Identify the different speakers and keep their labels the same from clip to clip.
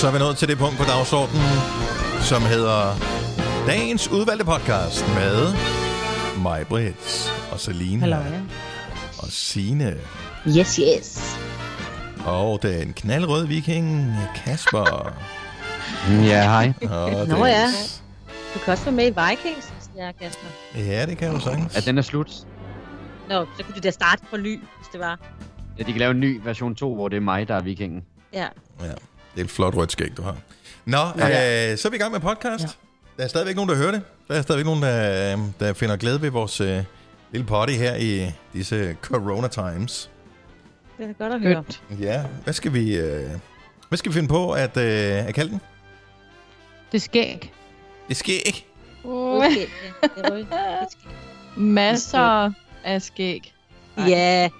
Speaker 1: Så er vi nået til det punkt på dagsordenen, som hedder Dagens udvalgte podcast med mig, Britt, og Celine
Speaker 2: Hallo, ja.
Speaker 1: og Sine
Speaker 3: Yes, yes.
Speaker 1: og den knaldrøde viking Kasper.
Speaker 4: Ja, hej.
Speaker 1: Og
Speaker 3: Nå ja. Du kan også være med i Vikings, hvis det er, Kasper.
Speaker 1: Ja, det kan du sagtens.
Speaker 4: Ja, den er slut.
Speaker 3: Nå, så kunne du da starte på ny, hvis det var.
Speaker 4: Ja, de kan lave en ny version 2, hvor det er mig, der er vikingen.
Speaker 3: Ja.
Speaker 1: Ja, det er et flot rødt skæg, du har. Nå, ja. øh, så er vi i gang med podcast. Ja. Der er stadigvæk nogen, der hører det. Der er stadigvæk nogen, der, øh, der finder glæde ved vores øh, lille party her i disse corona times.
Speaker 3: Det er godt at høre.
Speaker 1: Ja, hvad skal vi, øh, hvad skal vi finde på at, øh, at kalde den?
Speaker 2: Det er skæg.
Speaker 1: Det sker ikke.
Speaker 3: Okay, er skal-
Speaker 2: Masser af skæg.
Speaker 3: Ja.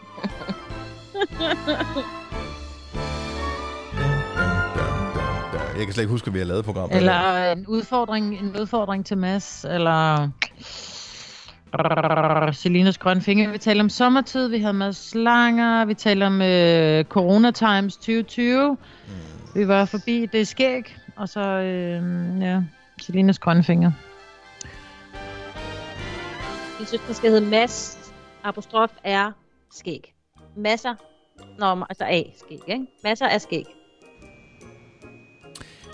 Speaker 1: Jeg kan slet ikke huske, at vi har lavet programmet.
Speaker 2: Eller en udfordring, en udfordring til Mads, eller Selinas grønne finger. Vi taler om sommertid, vi havde med slanger, vi taler om øh, Corona Times 2020. Mm. Vi var forbi det skæg, og så øh, ja, Selinas grønne finger.
Speaker 3: Jeg synes, den skal hedde Mads. Apostrof er skæg. Masser. Nå, altså A skæg, ikke? Masser af skæg.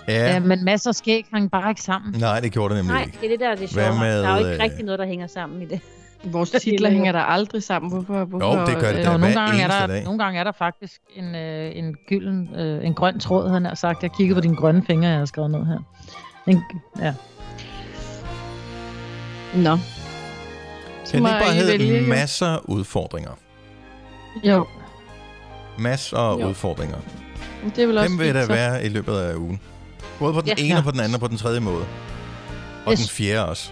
Speaker 2: Ja.
Speaker 1: Ja.
Speaker 2: men masser af skæg hang bare ikke sammen.
Speaker 1: Nej, det gjorde det nemlig
Speaker 3: Nej,
Speaker 1: ikke.
Speaker 3: det er det, der er det
Speaker 1: Hvad
Speaker 3: sjove.
Speaker 1: med,
Speaker 3: Der er jo
Speaker 1: øh,
Speaker 3: ikke rigtig noget, der hænger sammen i det.
Speaker 5: Vores titler hænger der aldrig sammen. Hvorfor? hvorfor
Speaker 1: Jo, det gør det
Speaker 5: øh,
Speaker 2: nogle gange, er der,
Speaker 1: dag.
Speaker 2: nogle gange er der faktisk en, øh, en gylden, øh, en grøn tråd, han har sagt. Jeg kiggede på dine grønne fingre, jeg har skrevet ned her. En, ja.
Speaker 5: Nå.
Speaker 1: Kan det ikke bare hedde masser udfordringer?
Speaker 2: Jo,
Speaker 1: Masser af udfordringer.
Speaker 5: Det er vel også
Speaker 1: Dem vil der
Speaker 5: så.
Speaker 1: være i løbet af ugen. Både på den
Speaker 3: Ja.
Speaker 1: ene, og på den anden, og på den tredje måde. Og
Speaker 2: Yes.
Speaker 1: den fjerde også.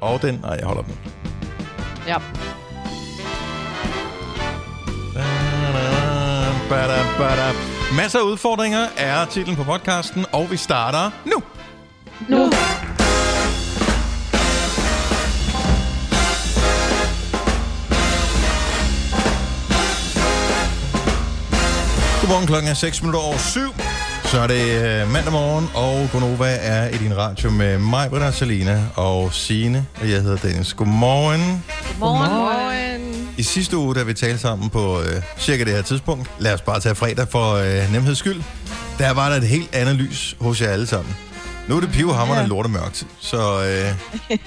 Speaker 1: Og den... Nej, jeg holder den.
Speaker 5: Ja.
Speaker 1: Bada, bada. Masser af udfordringer er titlen på podcasten, og vi starter nu.
Speaker 2: nu.
Speaker 1: Godmorgen, klokken er 6 minutter over 7. Så er det øh, mandag morgen, og Gonova er i din radio med mig, Britta, Salina og Sine og jeg hedder Dennis. Godmorgen.
Speaker 3: Morgen.
Speaker 5: Morgen.
Speaker 1: I sidste uge, da vi talte sammen på øh, cirka det her tidspunkt, lad os bare tage fredag for øh, nemheds skyld, der var der et helt andet lys hos jer alle sammen. Nu er det pivhammerne ja.
Speaker 5: Ja.
Speaker 1: lortemørkt, så øh,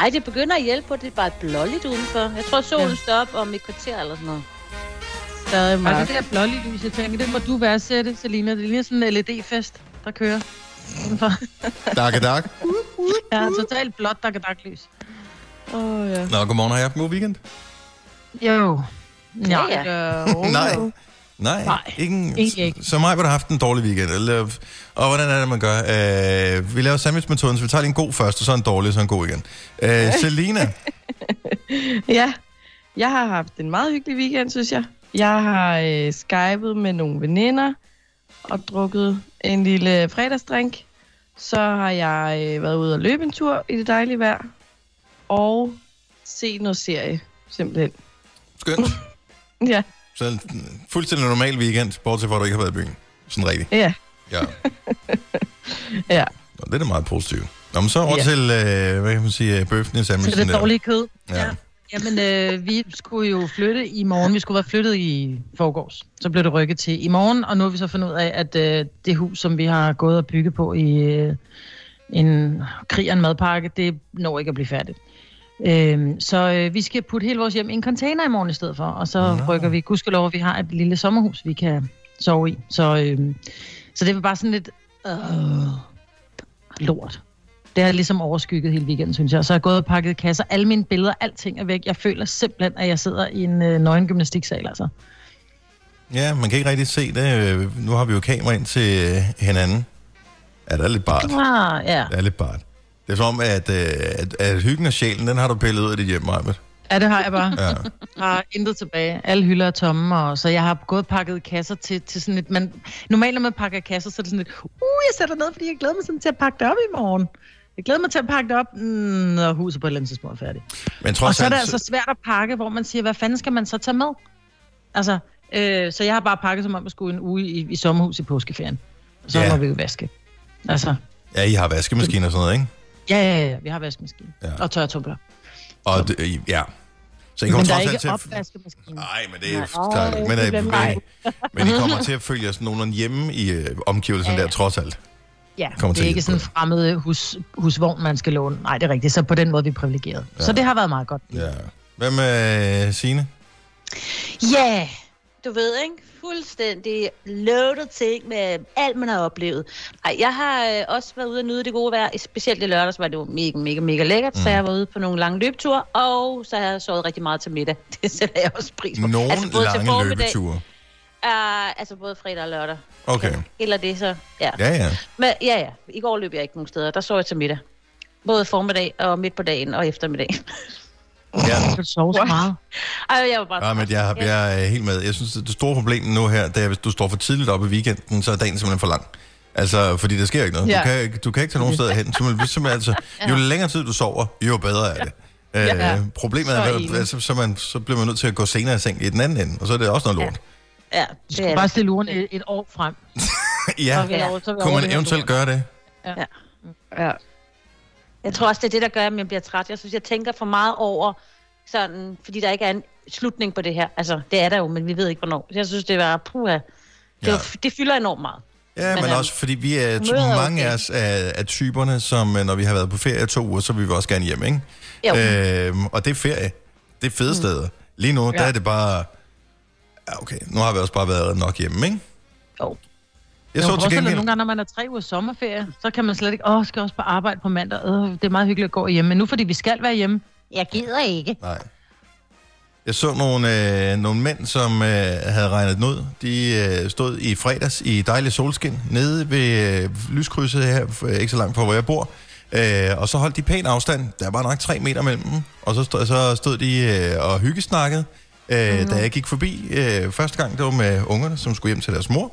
Speaker 3: Ej, det begynder at hjælpe på, det er bare blåligt udenfor. Jeg tror, solen ja. står op om et kvarter eller sådan noget.
Speaker 5: Stadig
Speaker 2: Og
Speaker 5: mørkt.
Speaker 2: det der blålige lys, jeg tænker, det må du værdsætte, Selina. Det ligner sådan en LED-fest, der kører. udenfor.
Speaker 1: dak
Speaker 2: ja, totalt blåt dak lys.
Speaker 5: Åh, oh, ja.
Speaker 1: Nå, godmorgen, har I haft en god weekend?
Speaker 2: Jo. Ja,
Speaker 3: Ja,
Speaker 2: ja.
Speaker 5: Øh,
Speaker 1: Nej. Nej,
Speaker 2: Nej,
Speaker 1: ingen,
Speaker 2: ikke.
Speaker 1: Så mig har haft en dårlig weekend. Eller, og hvordan er det, man gør? Øh, vi laver sandwichmetoden, så vi tager lige en god først, og så en dårlig, og så en god igen. Øh, Selina,
Speaker 5: ja, jeg har haft en meget hyggelig weekend, synes jeg. Jeg har øh, skypet med nogle veninder og drukket en lille fredagsdrink. Så har jeg øh, været ude og løbe en tur i det dejlige vejr. Og set noget serie, simpelthen.
Speaker 1: skønt.
Speaker 5: Ja,
Speaker 1: Så en fuldstændig normal weekend, bortset fra, at du ikke har været i byen. Sådan rigtigt.
Speaker 5: ja,
Speaker 1: Ja.
Speaker 5: ja.
Speaker 1: Nå, det er da meget positivt. Nå, men så over
Speaker 5: Ja.
Speaker 1: til, øh, hvad kan man sige, øh, bøffen i
Speaker 2: Så
Speaker 1: sandwichen.
Speaker 2: det er dårlige kød.
Speaker 1: Ja.
Speaker 2: Jamen, øh, vi skulle jo flytte i morgen. Vi skulle være flyttet i forgårs. Så blev det rykket til i morgen, og nu har vi så fundet ud af, at øh, det hus, som vi har gået og bygget på i øh, en krig og en madpakke, det når ikke at blive færdigt. Øh, så øh, vi skal putte hele vores hjem i en container i morgen i stedet for, og så
Speaker 1: Nå.
Speaker 2: rykker vi, gudskelov, at vi har et lille sommerhus, vi kan sove i. Så, øh, så det var bare sådan lidt øh, lort. Det har ligesom overskygget hele weekenden, synes jeg. Så jeg har gået og pakket kasser. Alle mine billeder, alting er væk. Jeg føler simpelthen, at jeg sidder i en øh, nøgen gymnastiksal, altså.
Speaker 1: ja, man kan ikke rigtig se det. Nu har vi jo kamera ind til øh, hinanden. Ja, det er lidt bart.
Speaker 2: Ah, ja.
Speaker 1: Det er lidt bart. Det er som om, at, øh, at, at hyggen og sjælen, den har du pillet ud af dit hjem, Majbet.
Speaker 2: ja, det har jeg bare.
Speaker 1: Ja.
Speaker 2: Jeg har intet tilbage. Alle hylder er tomme, og så jeg har gået og pakket kasser til, til sådan et... Man, normalt, når man pakker kasser, så er det sådan lidt... Uh, jeg sætter ned, fordi jeg glæder mig sådan til at pakke det op i morgen. Jeg glæder mig til at pakke det op, når huset på et eller andet tidspunkt er færdigt.
Speaker 1: Men
Speaker 2: Og
Speaker 1: trods
Speaker 2: så er det
Speaker 1: alt,
Speaker 2: altså svært at pakke, hvor man siger, hvad fanden skal man så tage med? Altså, Øh, så jeg har bare pakket som om, at skulle en uge i, i sommerhus i påskeferien. Og så
Speaker 1: Ja.
Speaker 2: må vi jo vaske. Altså,
Speaker 1: Ja, I har vaskemaskine og sådan noget, ikke?
Speaker 2: ja, ja, ja, vi har vaskemaskine.
Speaker 1: Ja.
Speaker 2: Og tørretumbler.
Speaker 1: Og det, ja. Så I kommer
Speaker 2: Men der er ikke
Speaker 1: til at... Nej, men det er klart. Men,
Speaker 3: det
Speaker 1: øh, men, men I kommer til at følge os nogenlunde hjemme i øh, omgivelserne
Speaker 2: Ja, ja.
Speaker 1: der, trods alt.
Speaker 2: Ja,
Speaker 1: Kommer
Speaker 2: det
Speaker 1: til
Speaker 2: er
Speaker 1: at
Speaker 2: ikke sådan en fremmed hus, husvogn, man skal låne. Nej, det er rigtigt. Så på den måde er vi privilegeret.
Speaker 1: Ja.
Speaker 2: Så det har været meget godt.
Speaker 1: Ja. Hvad med Signe?
Speaker 3: Ja, du ved, ikke? Fuldstændig loaded ting med alt, man har oplevet. Ej, jeg har øh, også været ude og nyde det gode vejr. Specielt i lørdags var det jo mega, mega, mega lækkert. Mm. Så jeg var ude på nogle lange løbeture, og så har jeg sovet rigtig meget til middag. Det sætter jeg også pris på.
Speaker 1: Nogle
Speaker 3: altså, til
Speaker 1: lange løbeture.
Speaker 3: Uh, altså både fredag og lørdag.
Speaker 1: Okay.
Speaker 3: Eller det så, ja.
Speaker 1: Ja, ja.
Speaker 3: Men, ja, ja. I går løb jeg ikke nogen steder. Der så jeg til middag. Både formiddag og midt på dagen og eftermiddag.
Speaker 1: ja.
Speaker 2: Du sover så meget.
Speaker 3: Ej, jeg var bare...
Speaker 1: Ja, men jeg, jeg er helt med. Jeg synes, det store problem nu her, det er, hvis du står for tidligt op i weekenden, så er dagen simpelthen for lang. Altså, fordi der sker ikke noget.
Speaker 5: Ja.
Speaker 1: Du, kan, ikke- du kan ikke tage nogen steder hen. Simpelthen, simpelthen, altså, jo længere tid du sover, jo bedre er det.
Speaker 5: Ja.
Speaker 1: Øh, problemet
Speaker 5: Så
Speaker 1: er, at altså, så, man, så bliver man nødt til at gå senere i seng i den anden ende, og så er det også noget lort.
Speaker 3: Ja,
Speaker 2: Du
Speaker 3: det
Speaker 2: skulle
Speaker 3: er
Speaker 2: bare stille uren et, et år frem.
Speaker 1: Ja,
Speaker 2: Så vi
Speaker 3: Ja.
Speaker 2: over- så vi
Speaker 1: kunne man eventuelt gøre det?
Speaker 5: Ja.
Speaker 3: Jeg tror også, det er det, der gør, at jeg bliver træt. Jeg synes, jeg tænker for meget over sådan, fordi der ikke er en slutning på det her. Altså, det er der jo, men vi ved ikke, hvornår. Så jeg synes, det var puha. Det,
Speaker 1: Ja.
Speaker 3: ja. det fylder enormt meget.
Speaker 1: Ja, men,
Speaker 3: Men, øhm,
Speaker 1: også fordi vi er
Speaker 3: er
Speaker 1: mange
Speaker 3: okay.
Speaker 1: af os er, er typerne, som øh, når vi har været på ferie to uger, så vil vi også gerne hjem, ikke?
Speaker 3: Jo.
Speaker 1: Øhm, og det er ferie. Det er fede mm. steder. Lige nu, ja. der
Speaker 5: Ja.
Speaker 1: er det bare... Ja, okay, nu har vi også bare været nok hjemme, ikke?
Speaker 3: Jo.
Speaker 1: Jeg så til gengæld...
Speaker 2: nogle gange, når man er tre uger sommerferie, så kan man slet ikke, åh, skal jeg også på arbejde på mandag. Øh, det er meget hyggeligt at gå hjemme. Men nu, fordi vi skal være hjemme,
Speaker 3: Jeg gider ikke.
Speaker 1: Nej. Jeg så nogle, øh, nogle mænd, som øh, havde regnet den ud. De øh, stod i fredags i dejlig solskin nede ved øh, lyskrydset her, for, ikke så langt fra, hvor jeg bor. Øh, og så holdt de pæn afstand. Der var nok tre meter mellem dem. Og så stod, så stod de øh, og hyggesnakkede. Øh. Da jeg gik forbi øh, første gang, det var med ungerne, som skulle hjem til deres mor.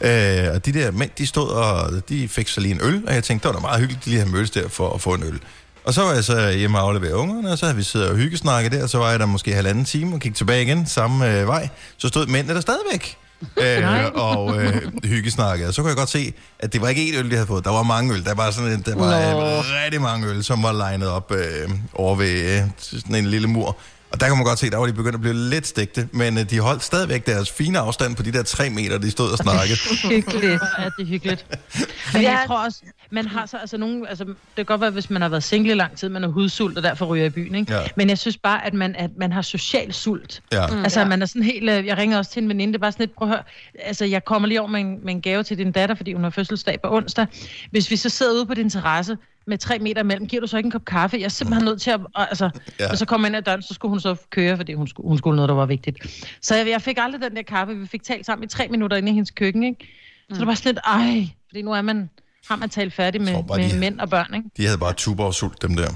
Speaker 1: Øh, og de der mænd, de stod og de fik så lige en øl, og jeg tænkte, det var da meget hyggeligt, de lige havde mødtes der for at få en øl. Og så var jeg så hjemme og aflevere ungerne, og så havde vi siddet og hyggesnakket der, og så var jeg der måske halvanden time og gik tilbage igen samme øh, vej. Så stod mændene der stadigvæk øh, og øh, hyggesnakkede. Og så kunne jeg godt se, at det var ikke én øl, de havde fået. Der var mange øl. Der var, sådan en, der var øh, rigtig mange øl, som var legnet op øh, over ved øh, sådan en lille mur. Og der kan man godt se, der var de begyndt at blive lidt stegte, men øh, de holdt stadigvæk deres fine afstand på de der tre meter, de stod og snakkede.
Speaker 2: hyggeligt. Ja, det er hyggeligt. Men
Speaker 3: Ja.
Speaker 2: jeg tror også, man har så, altså nogen, altså, det kan godt være, hvis man har været single i lang tid, man er hudsult og derfor ryger i byen, ikke?
Speaker 1: Ja.
Speaker 2: Men jeg synes bare, at man, at man har social sult.
Speaker 1: Ja.
Speaker 2: Mm, altså, man er sådan helt, øh, jeg ringer også til en veninde, det er bare sådan lidt, prøv at høre, altså, jeg kommer lige over med en, med en gave til din datter, fordi hun har fødselsdag på onsdag. Hvis vi så sidder ude på din terrasse med tre meter imellem, giver du så ikke en kop kaffe? Jeg er simpelthen nødt til at, og, altså,
Speaker 1: Ja.
Speaker 2: og så kom jeg ind ad døren, så skulle hun så køre, fordi hun skulle, hun skulle noget, der var vigtigt. Så jeg, jeg fik aldrig den der kaffe, vi fik talt sammen i tre minutter inde i hendes køkken, ikke? Så det var sådan lidt, ej, fordi nu er man, har man talt færdig med,
Speaker 1: bare,
Speaker 2: med
Speaker 1: de-
Speaker 2: mænd og børn, ikke?
Speaker 1: De havde bare tuber og sult, dem der.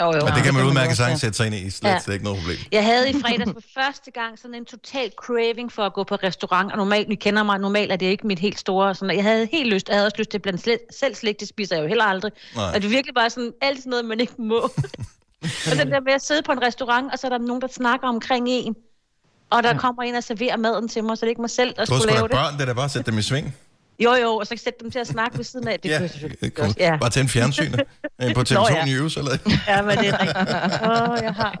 Speaker 3: Jo, jo.
Speaker 1: Og det kan man
Speaker 2: også,
Speaker 1: sagtens
Speaker 2: ja.
Speaker 1: sætte sig ind i. Slet,
Speaker 3: Ja.
Speaker 1: ikke noget problem.
Speaker 3: Jeg havde i fredags for første gang sådan en total craving for at gå på restaurant, og normalt, I kender mig, normalt er det ikke mit helt store, sådan, jeg havde helt lyst, jeg havde også lyst til at blande slet, selv slik, det spiser jeg jo heller aldrig.
Speaker 1: Nej.
Speaker 3: Og det er virkelig bare sådan, alt sådan noget, man ikke må. og den der med at sidde på en restaurant, og så er der nogen, der snakker omkring en, og der kommer en og serverer maden til mig, så det er ikke mig selv, der
Speaker 1: Du har
Speaker 3: skulle
Speaker 1: sgu da
Speaker 3: lave det.
Speaker 1: børn, det er da bare sætte dem i sving.
Speaker 3: Jo, jo, og så sætte dem til at snakke ved siden af. Det
Speaker 1: ja,
Speaker 3: kunne jeg selvfølgelig
Speaker 1: det
Speaker 3: godt. Ja.
Speaker 1: Bare tænde fjernsynet øh, på TV2
Speaker 3: Nå, ja.
Speaker 1: News, eller
Speaker 3: Ja, men det er rigtigt. Åh, oh, jeg har.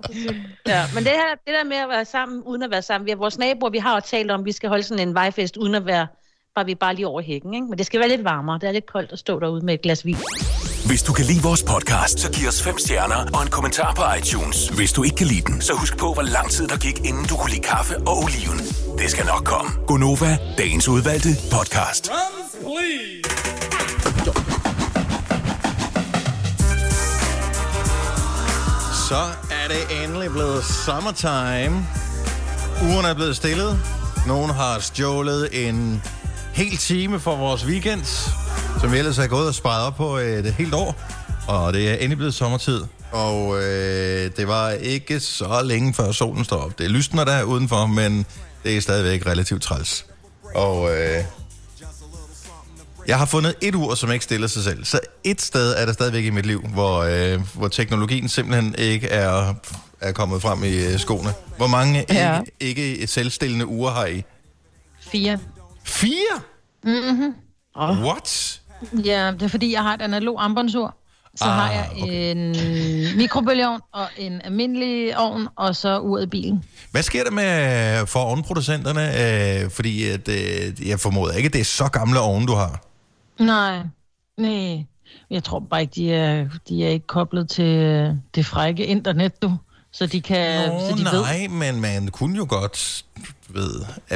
Speaker 3: Ja, men det her, det der med at være sammen, uden at være sammen. Vi har vores naboer, vi har jo talt om, at vi skal holde sådan en vejfest, uden at være, bare vi bare lige over hækken, ikke? Men det skal være lidt varmere. Det er lidt koldt at stå derude med et glas vin.
Speaker 6: Hvis du kan lide vores podcast, så giv os fem stjerner og en kommentar på iTunes. Hvis du ikke kan lide den, så husk på, hvor lang tid der gik, inden du kunne lide kaffe og oliven. Det skal nok komme. Gonova, dagens udvalgte podcast.
Speaker 1: Så er det endelig blevet summertime. Ugerne er blevet stillet. Nogen har stjålet en hel time for vores weekend, som vi ellers har gået og sparet op på et helt år. Og det er endelig blevet sommertid. Og øh, det var ikke så længe før solen står op. Det lysner der udenfor, men det er stadigvæk relativt træls. Og øh, jeg har fundet et ur, som ikke stiller sig selv. Så et sted er der stadigvæk i mit liv, hvor, øh, hvor teknologien simpelthen ikke er, er kommet frem i øh, skoene. Hvor mange
Speaker 5: Ja.
Speaker 1: ikke, ikke selvstillende uger har I?
Speaker 2: fire.
Speaker 1: Fire?
Speaker 2: Mm-hmm.
Speaker 1: What?
Speaker 2: Ja, det er fordi, jeg har et analog armbåndsur. Så
Speaker 1: Ah,
Speaker 2: har jeg en mikrobølgeovn og en almindelig ovn, og så uret i bilen.
Speaker 1: Hvad sker der med for ovnproducenterne? Øh, fordi at, øh, jeg formoder ikke, at det er så gamle ovne, du har.
Speaker 2: Nej, nej. Jeg tror bare ikke, de er, de er ikke koblet til øh, det frække internet, du. Så de kan,
Speaker 1: Nå,
Speaker 2: så de ved.
Speaker 1: nej, men man kunne jo godt ved...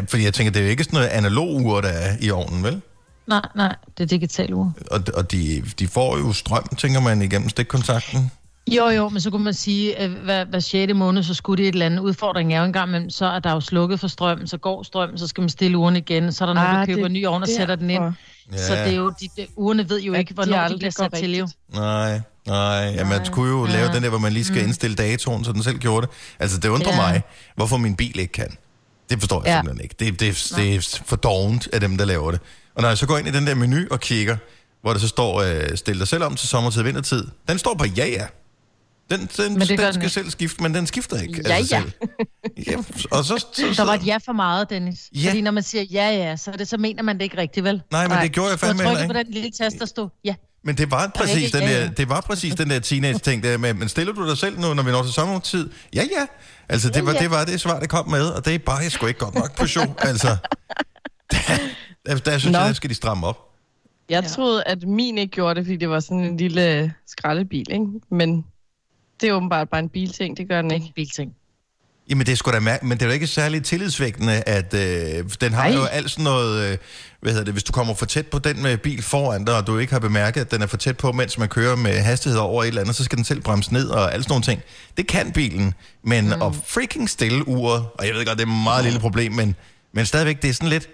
Speaker 1: Fordi jeg tænker, det er jo ikke sådan noget analog ur, der er i ovnen, vel?
Speaker 2: Nej, nej, det er digital ur.
Speaker 1: Og, og de, de får jo strøm, tænker man, igennem stikkontakten.
Speaker 2: Jo, jo, men så kunne man sige, at hver, hver 6. måned, så skulle det et eller andet udfordring er jo engang, men så er der jo slukket for strøm, så går strøm, så skal man stille uren igen, så er der nogen, der
Speaker 5: Ah,
Speaker 2: køber
Speaker 5: det
Speaker 2: en ny ovn og sætter den ind.
Speaker 1: Ja.
Speaker 2: Så det er jo, de, de, urene ved jo ikke,
Speaker 5: de
Speaker 2: hvornår de,
Speaker 5: aldrig
Speaker 2: bliver sat til jo.
Speaker 5: rigtigt.
Speaker 1: Nej, nej. Ja, man skulle jo lave den der, hvor man lige skal indstille datoen, så den selv gjorde det. Altså, det undrer
Speaker 2: Ja.
Speaker 1: mig, hvorfor min bil ikke kan. Det forstår jeg
Speaker 5: Ja.
Speaker 1: simpelthen ikke. Det, det, det er for dovent af dem, der laver det. Og når jeg så går ind i den der menu og kigger, hvor der så står, øh, stil dig selv om til sommertid og vintertid, den står på ja, ja. Den, den,
Speaker 2: Men det
Speaker 1: den
Speaker 2: den
Speaker 1: skal
Speaker 2: ikke.
Speaker 1: selv skifte, men den skifter ikke
Speaker 5: Ja,
Speaker 1: sig
Speaker 5: ja.
Speaker 1: ja. Og så, så, så,
Speaker 2: Der var et ja for meget, Dennis.
Speaker 1: Ja.
Speaker 2: Fordi når man siger ja, ja, så, det, så mener man det ikke rigtigt, vel?
Speaker 1: Nej, men det gjorde jeg fandme heller
Speaker 2: trykket på
Speaker 1: ikke.
Speaker 2: den lille tast, der stod ja.
Speaker 1: Men det var præcis den der, det var præcis den der teenage-ting der med, men stiller du dig selv nu, når vi når til sommertid? Ja, ja. Altså, det var,
Speaker 2: ja.
Speaker 1: det var det svar, det kom med, og det er bare sgu ikke godt nok på show. Altså, der, der, der synes
Speaker 5: Nå.
Speaker 1: jeg, der skal de stramme op.
Speaker 5: Jeg
Speaker 2: Ja.
Speaker 5: troede, at min ikke gjorde det, fordi det var sådan en lille skraldebil, ikke? Men det er åbenbart bare en bilting, det gør den ikke.
Speaker 2: en bilting.
Speaker 1: Jamen, det er sgu da mær- men det er jo ikke særlig tillidsvægtende, at øh, den har
Speaker 5: Ej.
Speaker 1: jo alt sådan noget, øh, hvad hedder det, hvis du kommer for tæt på den med bil foran dig, og du ikke har bemærket, at den er for tæt på, mens man kører med hastighed over et eller andet, så skal den selv bremse ned og alt sådan nogle ting. Det kan bilen, men mm. at freaking stille uret, og jeg ved godt, det er et meget lille problem, men, men stadigvæk, det er sådan lidt,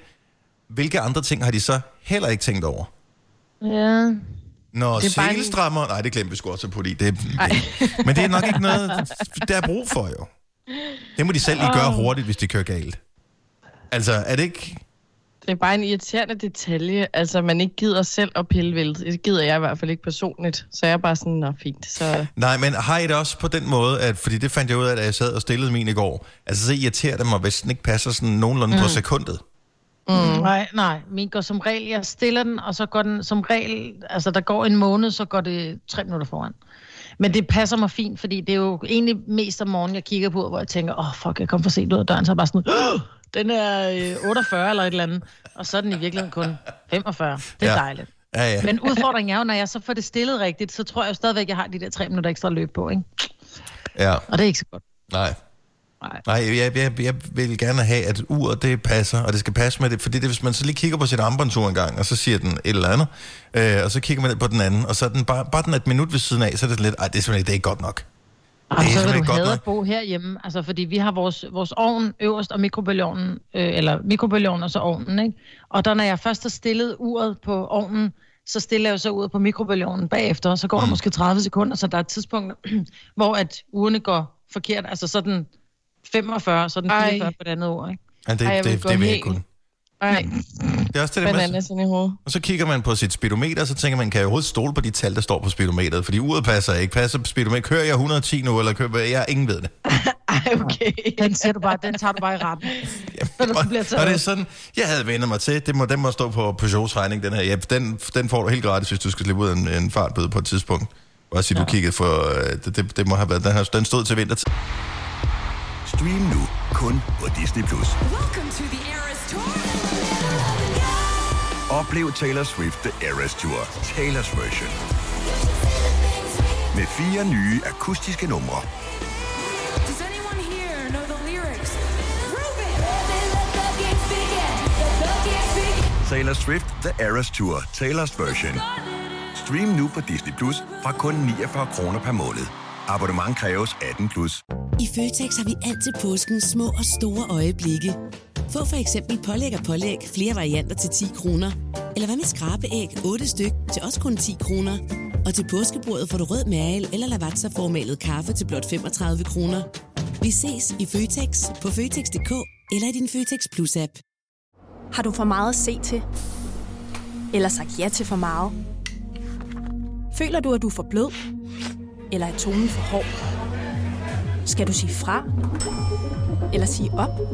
Speaker 1: hvilke andre ting har de så heller ikke tænkt over?
Speaker 2: Ja.
Speaker 1: Når
Speaker 5: Det er bare
Speaker 1: selestrammer... Nej, det glemte vi sgu også på, det, det, Men det er nok ikke noget, der er brug for, jo. Det må de selv lige gøre hurtigt, hvis de kører galt. Altså, er det ikke...
Speaker 5: Det er bare en irriterende detalje, altså man ikke gider selv at pille ved. Det gider jeg i hvert fald ikke personligt. Så jeg er bare sådan, nå fint. Så
Speaker 1: Nej, men har I det også på den måde, at, fordi det fandt jeg ud af, da jeg sad og stillede min i går, altså så irriterer det mig, hvis den ikke passer sådan nogenlunde mm. på sekundet.
Speaker 2: Mm. Nej, nej. Min går som regel, jeg stiller den, og så går den som regel, altså der går en måned, så går det tre minutter foran. Men det passer mig fint, fordi det er jo egentlig mest om morgenen, jeg kigger på, hvor jeg tænker, åh oh, fuck, jeg kom for sent ud af døren, så er jeg bare sådan, "Åh, den er øh, 48 eller et eller andet, og så er den i virkeligheden kun 45. Det er
Speaker 1: Ja.
Speaker 2: dejligt.
Speaker 1: Ja, ja.
Speaker 2: Men udfordringen er jo, når jeg så får det stillet rigtigt, så tror jeg jo stadigvæk, jeg har de der tre minutter ekstra løb på, ikke?
Speaker 1: ja.
Speaker 2: Og det er ikke så godt.
Speaker 1: Nej.
Speaker 2: Nej.
Speaker 1: Nej, jeg, jeg, jeg vil gerne have, at uret det passer, og det skal passe med det, fordi det, hvis man så lige kigger på sit armbåndsur en gang, og så siger den et eller andet, øh, og så kigger man på den anden, og så er den bare, bare den er et minut ved siden af, så er det lidt, ej, det er simpelthen det er ikke godt nok. Er
Speaker 2: så vil du
Speaker 1: nok.
Speaker 2: at bo herhjemme, altså fordi vi har vores, vores ovn øverst og mikrobølgeovnen, øh, eller mikrobølgeovnen og så ovnen, ikke? Og der når jeg først har stillet uret på ovnen, så stiller jeg så uret på mikrobølgeovnen bagefter, og så går der måske 30 sekunder, så der er et tidspunkt, hvor at ugerne går forkert, altså så den 45, så er den
Speaker 5: Ej.
Speaker 2: 44 på det andet ord, ikke?
Speaker 1: Ja, det,
Speaker 5: Ej, jeg
Speaker 1: det,
Speaker 5: vil
Speaker 1: det,
Speaker 5: gå
Speaker 1: det vil jeg kunne.
Speaker 5: Ej,
Speaker 1: Det er også det der med,
Speaker 5: bananas ind i hovedet.
Speaker 1: og så kigger man på sit speedometer, og så tænker man, kan jeg overhovedet stole på de tal, der står på speedometeret? Fordi uret passer ikke. Passer speedometer? Kører jeg 110 nu, eller kører jeg? ingen ved det.
Speaker 5: Ej, okay.
Speaker 2: Den, siger du bare, den tager du bare i retten. Når du
Speaker 1: og,
Speaker 2: bliver
Speaker 1: og det er sådan, jeg havde vendt mig til, det må, den må stå på Peugeots regning, den her. Ja, den, den får du helt gratis, hvis du skal slippe ud af en, en fartbøde på et tidspunkt. Bare sige, ja. du kiggede for, øh, det, det, det, må have været, den, her, den stod til vintertid.
Speaker 6: Stream nu kun på Disney+. Plus.
Speaker 7: Welcome to the Eras Tour.
Speaker 6: Oplev Taylor Swift The Eras Tour, Taylor's version. Med fire nye akustiske numre. Taylor Swift The Eras Tour, Taylor's version. Stream nu på Disney Plus fra kun 49 kroner per måned. Abonnement kræves 18 plus.
Speaker 8: I Føtex har vi altid påsken små og store øjeblikke. Få for eksempel pålæg og pålæg flere varianter til 10 kroner. Eller hvad med skrabeæg 8 styk til også kun 10 kroner. Og til påskebordet får du rød mal eller lavatserformalet kaffe til blot 35 kroner. Vi ses i Føtex på Føtex.dk eller i din Føtex Plus-app.
Speaker 9: Har du for meget at se til? Eller sagt ja til for meget? Føler du, at du er for blød? Eller er tonen for hård? Skal du sige fra? Eller sige op?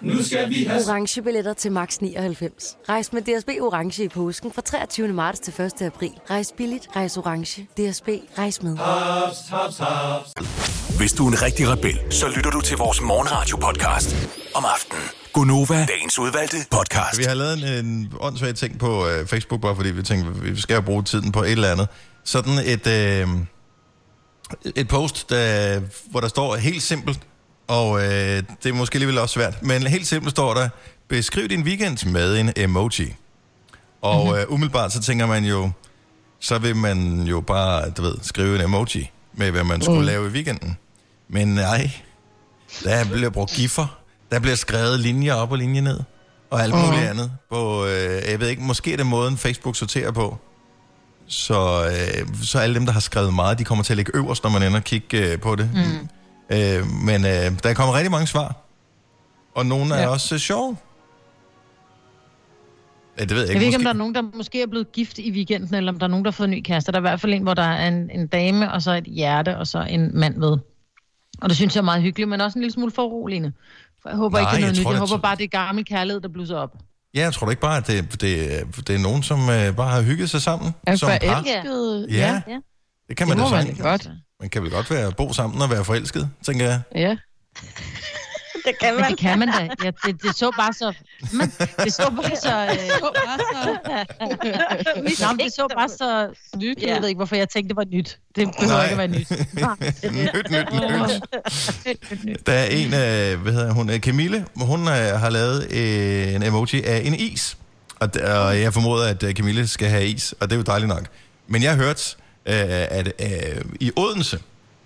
Speaker 10: Nu skal vi have...
Speaker 11: Orange billetter til max 99. Rejs med DSB Orange i påsken fra 23. marts til 1. april. Rejs billigt, rejs orange. DSB, rejs med.
Speaker 10: Haps, haps, haps.
Speaker 6: Hvis du er en rigtig rebel, så lytter du til vores morgenradio-podcast om aftenen. Gunova, dagens udvalgte podcast.
Speaker 1: Vi har lavet en, en åndssvag ting på øh, Facebook, bare fordi vi tænkte, vi skal bruge tiden på et eller andet. Sådan et, øh, et post, der, hvor der står helt simpelt, og øh, det er måske alligevel også svært, men helt simpelt står der, beskriv din weekend med en emoji. Og mm-hmm. øh, umiddelbart så tænker man jo, så vil man jo bare, du ved, skrive en emoji med, hvad man skulle mm. lave i weekenden. Men nej, der bliver brugt giffer, der bliver skrevet linjer op og linjer ned, og alt muligt
Speaker 2: Mhm.
Speaker 1: andet. På, øh, jeg ved ikke, måske er det måden, Facebook sorterer på. Så, øh, så alle dem, der har skrevet meget, de kommer til at ligge øverst, når man ender og kigge øh, på det.
Speaker 2: Mm.
Speaker 1: Øh, men øh, der kommer rigtig mange svar. Og nogle er
Speaker 2: Ja.
Speaker 1: også øh, sjove. Ja, det ved jeg
Speaker 2: Jeg
Speaker 1: ikke.
Speaker 2: ved ikke, om der er nogen, der måske er blevet gift i weekenden, eller om der er nogen, der har fået en ny kæreste. Der er i hvert fald en, hvor der er en, en dame, og så et hjerte, og så en mand ved. Og det synes jeg er meget hyggeligt, men også en lille smule foruroligende. For jeg håber
Speaker 1: Nej,
Speaker 2: ikke, det er
Speaker 1: jeg
Speaker 2: noget nyt.
Speaker 1: tror,
Speaker 2: Jeg
Speaker 1: det er
Speaker 2: håber bare, det er gammel kærlighed, der blusser op.
Speaker 1: Ja, jeg tror da ikke bare, at det, det, det er nogen, som øh, bare har hygget sig sammen
Speaker 5: Er
Speaker 1: som par.
Speaker 5: forelsket?
Speaker 1: Ja.
Speaker 3: ja.
Speaker 1: Det kan
Speaker 5: Det
Speaker 1: man
Speaker 5: må
Speaker 1: da
Speaker 5: man
Speaker 1: sagtens.
Speaker 5: godt.
Speaker 1: Man kan vel godt være bo sammen og være forelsket, tænker jeg.
Speaker 5: Ja.
Speaker 3: Det kan
Speaker 2: Men det kan man da. Ja, det, det så bare så... Men, det så bare så... Øh...
Speaker 5: Så bare så.
Speaker 2: Nå, men det så bare så nyt. Jeg ved ikke, hvorfor jeg tænkte, det var nyt. Det behøver
Speaker 1: Nej.
Speaker 2: ikke at være nyt.
Speaker 1: nyt, nyt, nyt. Der er en, øh, hvad hedder hun, øh, Camille, hun øh, har lavet øh, en emoji af en is. Og, og jeg formoder, at Camille skal have is, og det er jo dejligt nok. Men jeg har hørt, øh, at øh, i Odense,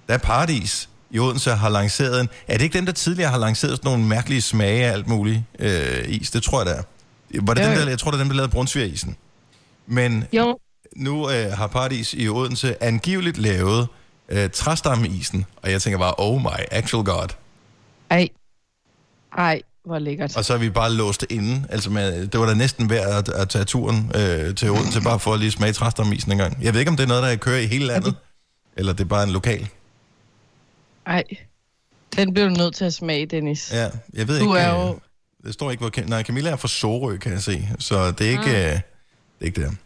Speaker 1: der er Paradis i Odense har lanceret en... Er det ikke dem, der tidligere har lanceret sådan nogle mærkelige smage af alt muligt øh, is? Det tror jeg, det er. Var det
Speaker 2: Jo,
Speaker 1: dem, der, jeg tror, det er dem, der lavede brunsvigerisen. Men
Speaker 2: Jo,
Speaker 1: nu øh, har Paradis i Odense angiveligt lavet øh, træstammeisen, og jeg tænker bare, oh my actual god.
Speaker 5: Ej. Ej, hvor lækkert.
Speaker 1: Og så er vi bare låst inde. Altså, med, det var da næsten værd at, at tage turen øh, til Odense, bare for at lige smage træstammeisen en gang. Jeg ved ikke, om det er noget, der kører i hele landet, eller det er bare en lokal.
Speaker 5: Ej. Den bliver du nødt til at smage, Dennis.
Speaker 1: Ja, jeg ved
Speaker 5: Du
Speaker 1: ikke...
Speaker 5: er
Speaker 1: øh,
Speaker 5: jo...
Speaker 1: Det står ikke, hvor... Nej, Camilla er fra Sorø, kan jeg se. Så det er ikke, øh, det er ikke det.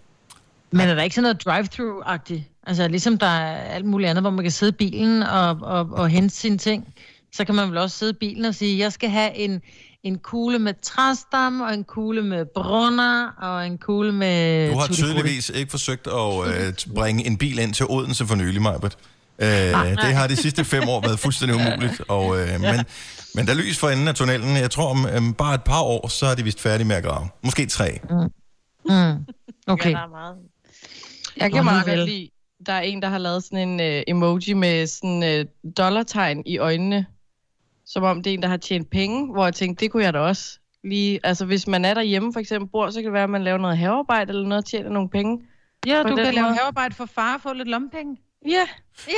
Speaker 2: men er der ikke sådan noget drive-thru-agtigt? Altså ligesom der er alt muligt andet, hvor man kan sidde i bilen og, og, og hente sine ting. Så kan man vel også sidde i bilen og sige, jeg skal have en, en kugle med træstam, og en kugle med brunner, og en kugle med...
Speaker 1: Du har tydeligvis ikke forsøgt at øh, bringe en bil ind til Odense for nylig, Majbert. Øh, det har de sidste fem år været fuldstændig umuligt. Og, øh, men, men der er lys for enden af tunnelen. Jeg tror, om øh, bare et par år, så er de vist færdige med at grave. Måske tre.
Speaker 2: Mm. Okay.
Speaker 3: Ja, der er meget.
Speaker 5: Jeg kan meget godt lide, der er en, der har lavet sådan en uh, emoji med sådan uh, dollartegn i øjnene. Som om det er en, der har tjent penge, hvor jeg tænkte, det kunne jeg da også lige... Altså, hvis man er derhjemme for eksempel bor, så kan det være, at man laver noget havearbejde eller noget og tjener nogle penge.
Speaker 2: Ja, du kan lave havearbejde for far og få lidt lommepenge.
Speaker 5: Ja,
Speaker 2: Ja.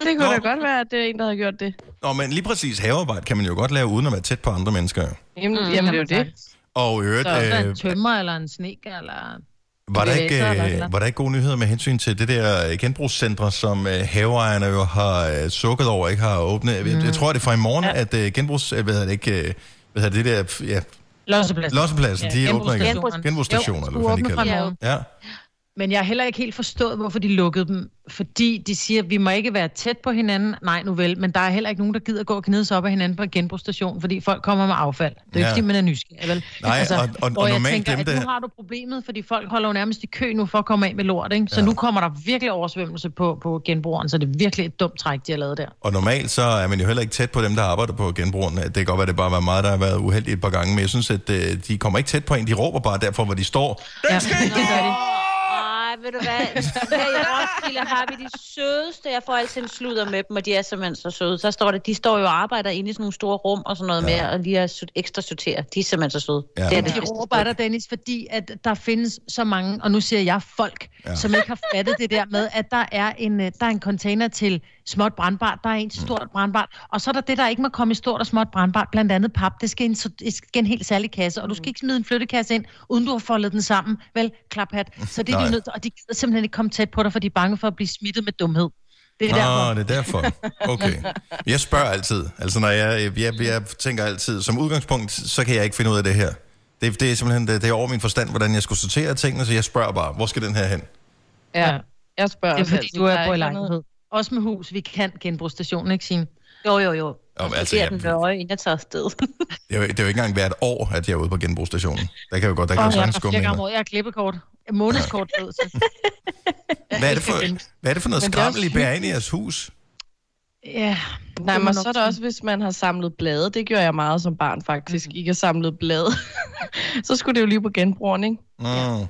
Speaker 5: det kunne
Speaker 1: Nå.
Speaker 5: da godt være, at det er en, der havde gjort det.
Speaker 1: Nå, men lige præcis havearbejde kan man jo godt lave, uden at være tæt på andre mennesker.
Speaker 5: Jamen,
Speaker 2: Mm,
Speaker 5: jamen det er jo det.
Speaker 1: Og i øvrigt,
Speaker 2: Så der
Speaker 1: øh,
Speaker 2: en tømmer eller en sneker, eller...
Speaker 1: var, der ikke, øh, var der ikke gode nyheder med hensyn til det der øh, genbrugscentre, som øh, haveejerne jo har øh, sukket over, ikke har åbnet? Mm. Jeg, jeg tror, det er fra i morgen, ja. at øh, genbrugs... øh, Hvad hedder det ikke... Øh, hvad hedder det der... Ja,
Speaker 2: Lossepladsen.
Speaker 1: lossepladsen, ja, de åbner igen.
Speaker 2: genbrugsstationerne.
Speaker 1: Genbrugsstationer, eller hvad fanden de
Speaker 2: åbne
Speaker 1: kalder det. Ja.
Speaker 2: Men jeg har heller ikke helt forstået, hvorfor de lukkede dem. Fordi de siger, at vi må ikke være tæt på hinanden. Nej, nu vel. Men der er heller ikke nogen, der gider gå og knide sig op af hinanden på en genbrugsstation, fordi folk kommer med affald. Det er
Speaker 1: Ja.
Speaker 2: ikke, fordi man er nysgerrig, vel?
Speaker 1: Nej, og- og-
Speaker 2: hvor
Speaker 1: og
Speaker 2: jeg
Speaker 1: normalt
Speaker 2: tænker,
Speaker 1: dem,
Speaker 2: at nu har du problemet, fordi folk holder jo nærmest i kø nu for at komme af med lort, ikke? Så
Speaker 1: Ja.
Speaker 2: nu kommer der virkelig oversvømmelse på, på genbrugeren, så det er virkelig et dumt træk, de har lavet der.
Speaker 1: Og normalt så er man jo heller ikke tæt på dem, der arbejder på genbrugerne. Det kan godt være, at det bare var meget, der har været uheldigt et par gange, men jeg synes, at øh, de kommer ikke tæt på en. De råber bare derfor, hvor de står.
Speaker 2: Ja, det gør de.
Speaker 3: Ved du hvad? Her i Roskilde har vi de sødeste. Jeg får altid en sludder med dem, og de er simpelthen så søde. Så står det, de står jo og arbejder inde i sådan nogle store rum og sådan noget ja. med, og lige at sort- ekstra sortere. De er simpelthen så søde.
Speaker 1: Ja.
Speaker 3: Det er det
Speaker 2: De råber dig, Dennis, fordi at der findes så mange, og nu siger jeg folk,
Speaker 1: Ja.
Speaker 2: ja. som ikke har fattet det der med, at der er en, øh, der er en container til småt brandbart, der er en til stort brandbart, og så er der det, der ikke må komme i stort og småt brandbart, blandt andet pap. Det skal, i en, det skal en helt særlig kasse, og du skal ikke smide en flyttekasse ind, uden du har foldet den sammen. Vel, klaphat. Så det er de nødt og de gider simpelthen ikke komme tæt på dig, for de er bange for at blive smittet med dumhed. Det er derfor.
Speaker 1: Nå, det er derfor. Okay. Jeg spørger altid. Altså, når jeg, jeg, jeg tænker altid, som udgangspunkt, så kan jeg ikke finde ud af det her. Det, det er simpelthen det, det er over min forstand, hvordan jeg skulle sortere tingene, så jeg spørger bare, hvor skal den her hen?
Speaker 5: Ja, jeg spørger
Speaker 2: Det er fordi,
Speaker 5: altid,
Speaker 2: du er på i lejlighed. Også med hus, vi kan genbrugsstationen, ikke Signe?
Speaker 3: Jo, jo, jo.
Speaker 1: Om,
Speaker 3: Altså,
Speaker 1: altså,
Speaker 3: det er
Speaker 1: jeg,
Speaker 3: den
Speaker 1: det,
Speaker 3: nøje, inden jeg tager afsted.
Speaker 1: er jo, det er jo ikke engang hvert år, at jeg er ude på genbrugsstationen. Der kan jo godt, der kan
Speaker 2: Åh,
Speaker 1: jo
Speaker 2: jeg
Speaker 1: sagtens
Speaker 2: om året. Jeg har klippekort. Månedskort ud til.
Speaker 1: Hvad er det for, hvad er det for noget
Speaker 5: det
Speaker 1: skrammel, I bærer ind i jeres hus?
Speaker 2: Ja.
Speaker 5: Nej,
Speaker 2: det
Speaker 5: men så er der
Speaker 2: sige.
Speaker 5: også, hvis man har samlet blade. Det gjorde jeg meget som barn, faktisk.
Speaker 2: Mhm.
Speaker 5: Ikke har samlet blade. så skulle det jo lige på genbrugeren, ikke?
Speaker 1: Mm.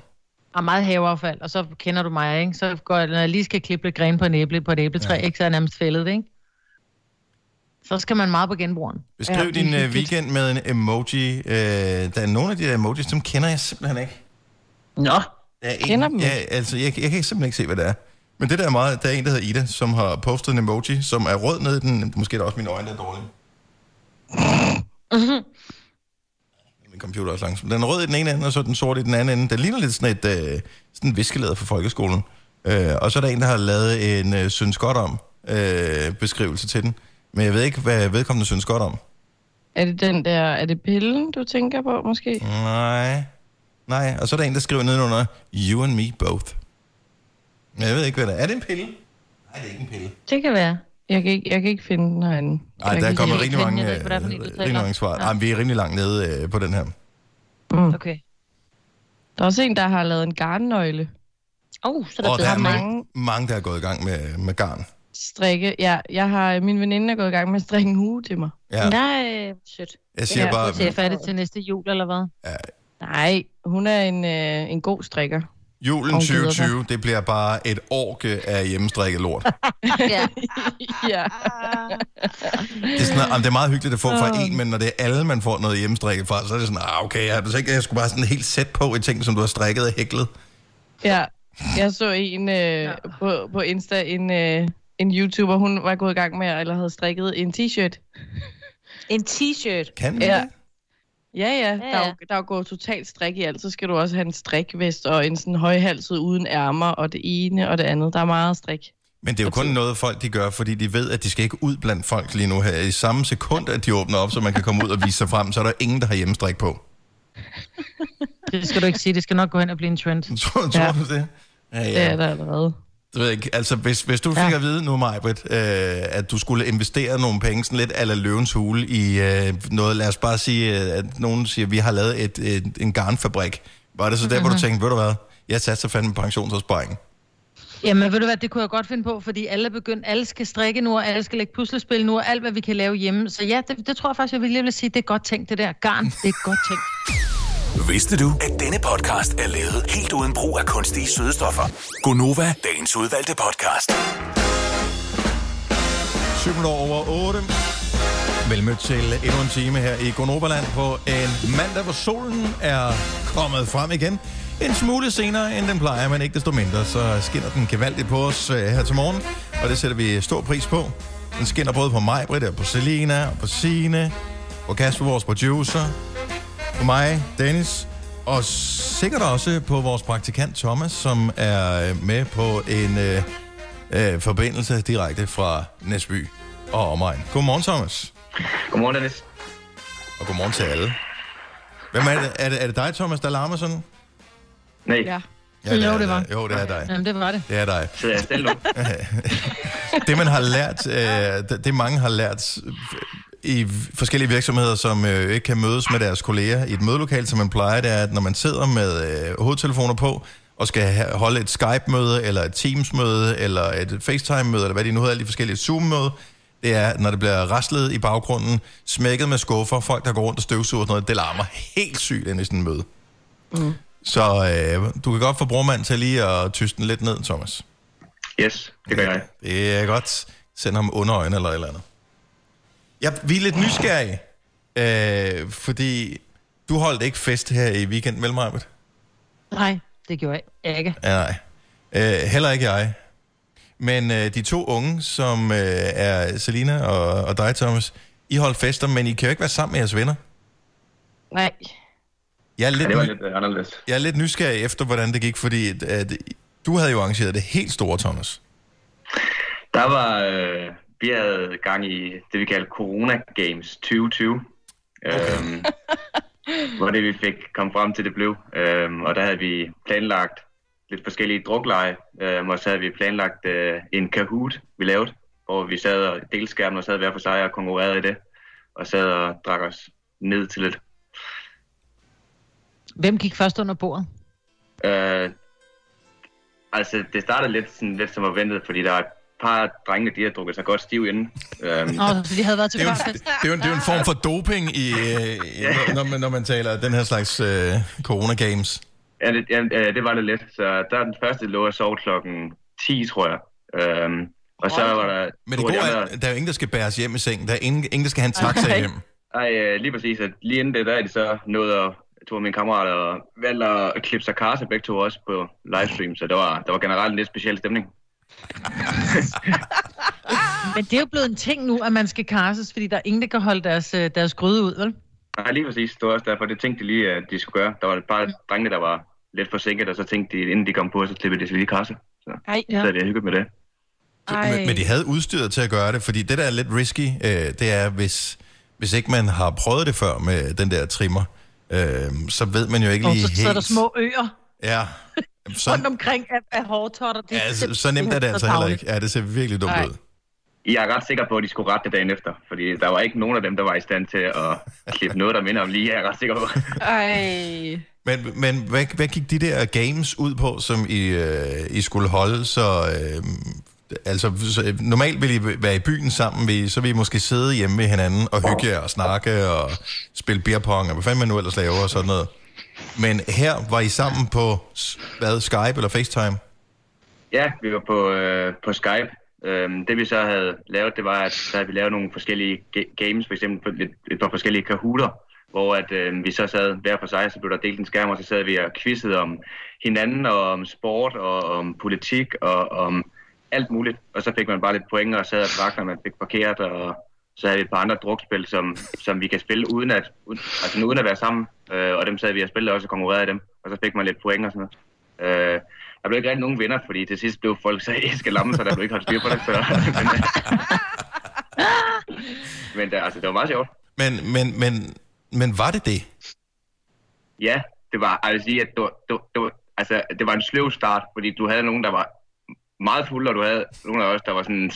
Speaker 2: Og meget haveaffald, og så kender du mig, ikke? Så går jeg, når jeg lige skal klippe lidt gren på en æble, på et æbletræ,
Speaker 1: Ja.
Speaker 2: ikke? Så er jeg nærmest fældet, ikke? Så skal man meget på genbrugeren.
Speaker 1: Beskriv
Speaker 2: Ja,
Speaker 1: din uh, weekend med en emoji. Uh, der er nogle af de der emojis, dem kender jeg simpelthen ikke.
Speaker 3: Nå.
Speaker 1: Der er en,
Speaker 5: Kender dem
Speaker 1: ja, altså, jeg, jeg kan simpelthen ikke se, hvad det er. Men det der er meget, der er en, der hedder Ida, som har postet en emoji, som er rød nede i den. Måske er det også mine øjne, der er dårlige. Min computer er også langsom. Den er rød i den ene ende, og så den sorte i den anden ende. Den ligner lidt sådan et øh, sådan en viskelæder fra folkeskolen. Øh, og så er der en, der har lavet en øh, synes godt om øh, beskrivelse til den. Men jeg ved ikke, hvad vedkommende synes godt om.
Speaker 5: Er det den der, er det pillen, du tænker på, måske?
Speaker 1: Nej. Nej, og så er der en, der skriver nedenunder, you and me both. Men jeg ved ikke, hvad det er. Er det en pille? Nej, det er ikke en pille.
Speaker 2: Det kan være.
Speaker 5: Jeg kan ikke, jeg kan ikke finde den herinde.
Speaker 1: Nej, der er
Speaker 5: kan
Speaker 1: kommet
Speaker 5: ikke-
Speaker 1: rigtig mange,
Speaker 2: Jeg ikke, er
Speaker 1: øh, rigtig
Speaker 2: om.
Speaker 1: mange svar.
Speaker 2: Ja.
Speaker 1: Ja. vi er rimelig langt nede øh, på den her.
Speaker 2: Okay.
Speaker 5: Der er også en, der har lavet en garnnøgle.
Speaker 3: Oh, så er der
Speaker 1: Og der er mange, mange, der er gået i gang med, med garn.
Speaker 5: Strikke. Ja, jeg har, min veninde er gået i gang med at strikke en hue til mig.
Speaker 1: Ja,
Speaker 3: Nej, sødt.
Speaker 1: jeg siger
Speaker 5: Ja,
Speaker 1: bare,
Speaker 2: er jeg færdig til næste jul, eller hvad?
Speaker 5: Nej, hun er en, øh, en god strikker.
Speaker 1: Julen
Speaker 5: Hun glæder sig.
Speaker 1: 2020, det bliver bare et orke af hjemmestrikket lort.
Speaker 3: Ja.
Speaker 5: ja.
Speaker 1: Det er, sådan, jamen, det er meget hyggeligt at få fra en, men når det er alle, man får noget hjemmestrikket fra, så er det sådan, ah, okay, jeg, så ikke, jeg skulle bare sådan helt sæt på i ting, som du har strikket og hæklet.
Speaker 5: ja. Jeg så en øh, på, på Insta, en, øh, en YouTuber, hun var gået i gang med, eller havde strikket en t-shirt.
Speaker 3: En t-shirt.
Speaker 1: Kan man
Speaker 5: Ja.
Speaker 1: det?
Speaker 5: Ja, ja. Der, er
Speaker 3: ja.
Speaker 5: jo, der er jo gået totalt strik i alt. Så skal du også have en strikvest og en sådan højhalset uden ærmer, og det ene og det andet. Der er meget strik.
Speaker 1: Men det er jo kun noget, folk de gør, fordi de ved, at de skal ikke ud blandt folk lige nu her. I samme sekund, at de åbner op, så man kan komme ud og vise sig frem, så er der ingen, der har hjemmestrik på.
Speaker 2: Det skal du ikke sige. Det skal nok gå hen og blive en trend.
Speaker 1: Tror, tror
Speaker 5: Ja.
Speaker 1: du det? Ja,
Speaker 5: Det er
Speaker 1: ja.
Speaker 5: der allerede.
Speaker 1: Det ved jeg ikke. Altså, hvis, hvis du fik
Speaker 2: Ja.
Speaker 1: at vide nu, Majbrit, øh, at du skulle investere nogle penge, sådan lidt ala løvens hule, i øh, noget, lad os bare sige, øh, at nogen siger, at vi har lavet et, et, en garnfabrik. Var det så der, hvor du tænkte, ved du hvad, jeg satte sig fandme pensionsopsparing.
Speaker 2: Jamen, ved du hvad, det kunne jeg godt finde på, fordi alle er begyndt, alle skal strikke nu, og alle skal lægge puslespil nu, og alt, hvad vi kan lave hjemme. Så ja, det, det tror jeg faktisk, jeg vil lige vil sige, det er godt tænkt, det der garn. Det er godt tænkt.
Speaker 6: Vidste du, at denne podcast er lavet helt uden brug af kunstige sødestoffer? Gonova, dagens udvalgte podcast.
Speaker 1: 7 over 8. Velmødt til endnu en time her i Gonoverland på en mandag, hvor solen er kommet frem igen. En smule senere, end den plejer, men ikke desto mindre, så skinner den gevaldigt på os øh, her til morgen, og det sætter vi stor pris på. Den skinner både på mig, Britt, og på Selina, og på Sine, på Kasper, vores producer, på mig, Dennis, og sikkert også på vores praktikant Thomas, som er øh, med på en øh, øh, forbindelse direkte fra Næsby og omegn. Godmorgen, Thomas.
Speaker 12: Godmorgen, Dennis.
Speaker 1: Og godmorgen til alle. Hvem er det? Er det, er det dig, Thomas, der larmer sådan?
Speaker 12: Nej,
Speaker 5: Ja.
Speaker 1: Ja,
Speaker 2: Jo,
Speaker 1: er
Speaker 2: det var.
Speaker 1: dig. Jo, det er dig.
Speaker 2: Jamen, det var det.
Speaker 1: Det er dig.
Speaker 12: så jeg er stille nu.
Speaker 1: Det, man har lært, øh, det, det mange har lært i forskellige virksomheder, som øh, ikke kan mødes med deres kolleger i et mødelokale, som man plejer, det er, at når man sidder med øh, hovedtelefoner på, og skal ha- holde et Skype-møde, eller et Teams-møde, eller et FaceTime-møde, eller hvad de nu hedder, alle de forskellige Zoom-møde, det er, når det bliver raslet i baggrunden, smækket med skuffer, folk, der går rundt og støvsuger og sådan noget, det larmer helt sygt ind i sådan en møde. Mm. Så øh, du kan godt få brormand til lige at tyste den lidt ned, Thomas.
Speaker 12: Yes, det gør jeg.
Speaker 1: Det er godt. Send ham under øjne eller et eller andet. Ja, vi er lidt nysgerrige, øh, fordi du holdt ikke fest her i weekend, vel?
Speaker 2: Nej, det gjorde jeg ikke.
Speaker 1: Ja, nej. Øh, heller ikke jeg. Men øh, de to unge, som øh, er Selina og, og dig, Thomas, I holdt fester, men I kan jo ikke være sammen med jeres venner.
Speaker 5: Nej.
Speaker 1: Jeg er lidt,
Speaker 12: Ja, det var lidt øh, anderledes.
Speaker 1: jeg er lidt nysgerrig efter, hvordan det gik, fordi at, at, du havde jo arrangeret det helt store, Thomas.
Speaker 12: Der var, øh, vi havde gang i det, vi kalder Corona Games 2020. Øhm, hvor det vi fik kom frem til, det blev. Øhm, og der havde vi planlagt lidt forskellige drukleje, øhm, og så havde vi planlagt øh, en Kahoot, vi lavede, hvor vi sad og delte skærmen og sad hver for sig og konkurrerede i det, og sad og drak os ned til lidt.
Speaker 2: Hvem gik først under bordet?
Speaker 12: Øh, altså, det startede lidt, sådan, lidt som at vente, fordi der er par drenge, de har drukket sig godt stiv inden. Øhm,
Speaker 2: Nå, så de havde været til
Speaker 1: Det er, jo, det, er jo, det er jo en form for doping, i, øh, i, når, når, man, når man taler den her slags øh, corona-games.
Speaker 12: Ja, det, ja, øh, det var det lidt. Så der er den første lå at sove klokken 10, tror jeg. Øhm, og så var der...
Speaker 1: Men det
Speaker 12: af
Speaker 1: gode er, at der er jo ingen, der skal bæres hjem i seng. Der er ingen, ingen der skal have en taxa
Speaker 12: Nej.
Speaker 1: hjem.
Speaker 12: Ej, øh, lige præcis. At lige inden det, der er de så nået at to af mine kammerater og valgte at klippe sig karse begge to også på livestream, så der var, der var generelt en lidt speciel stemning.
Speaker 2: Men det er jo blevet en ting nu, at man skal karses, fordi der er ingen, der kan holde deres, øh, deres gryde ud, vel?
Speaker 12: Nej, lige præcis. Det var også derfor, det tænkte de lige, at de skulle gøre. Der var et par drenge, der var lidt forsinket, og så tænkte de, inden de kom på, så klippede de sig lige karse. Så,
Speaker 5: Ej,
Speaker 12: ja. så havde de hygget med det.
Speaker 1: Men, men de havde udstyret til at gøre det, fordi det, der er lidt risky, øh, det er, hvis, hvis ikke man har prøvet det før med den der trimmer, øh, så ved man jo ikke
Speaker 2: Og
Speaker 1: lige
Speaker 2: så sidder der
Speaker 1: helt...
Speaker 2: små øer
Speaker 1: Ja, så,
Speaker 2: rundt omkring af, af hårtotter. Det,
Speaker 1: ja, så, så nemt er det altså heller ikke. Ja, det ser virkelig dumt
Speaker 2: Nej.
Speaker 1: ud.
Speaker 12: Jeg er ret sikker på, at de skulle rette det dagen efter, fordi der var ikke nogen af dem, der var i stand til at klippe noget, der minder om lige, jeg er ret sikker på.
Speaker 5: Ej.
Speaker 1: Men, men hvad, hvad gik de der games ud på, som I, øh, I skulle holde? Så, øh, altså, så, normalt vil I være i byen sammen, vil I, så vil I måske sidde hjemme ved hinanden og hygge jer og snakke og spille beer pong, og hvad fanden man nu ellers laver og sådan noget. Men her var I sammen på hvad, Skype eller FaceTime?
Speaker 12: Ja, vi var på, øh, på Skype. Øhm, det vi så havde lavet, det var, at så havde vi lavet nogle forskellige games, for eksempel et, et par forskellige kahooter, hvor at, øh, vi så sad hver for sig, så blev der delt en skærm, og så sad vi og quizzede om hinanden, og om sport, og om politik, og om alt muligt. Og så fik man bare lidt point, og sad og drak, når man fik parkeret, og så havde vi et par andre drukspil, som, som vi kan spille uden at, uden, altså uden at være sammen. Øh, og dem sad vi og spillede også og konkurrerede dem, og så fik man lidt point og sådan noget. Øh, der blev ikke rigtig nogen vinder, fordi til sidst blev folk så æske lamme, så der blev ikke holdt styr på det. Så, men, men det, altså, det var meget sjovt.
Speaker 1: Men, men, men, men var det det?
Speaker 12: Ja, det var, jeg vil sige, at det var, det, var, det, var, altså, det var en sløv start, fordi du havde nogen, der var meget fulde, og du havde nogen af os, der var sådan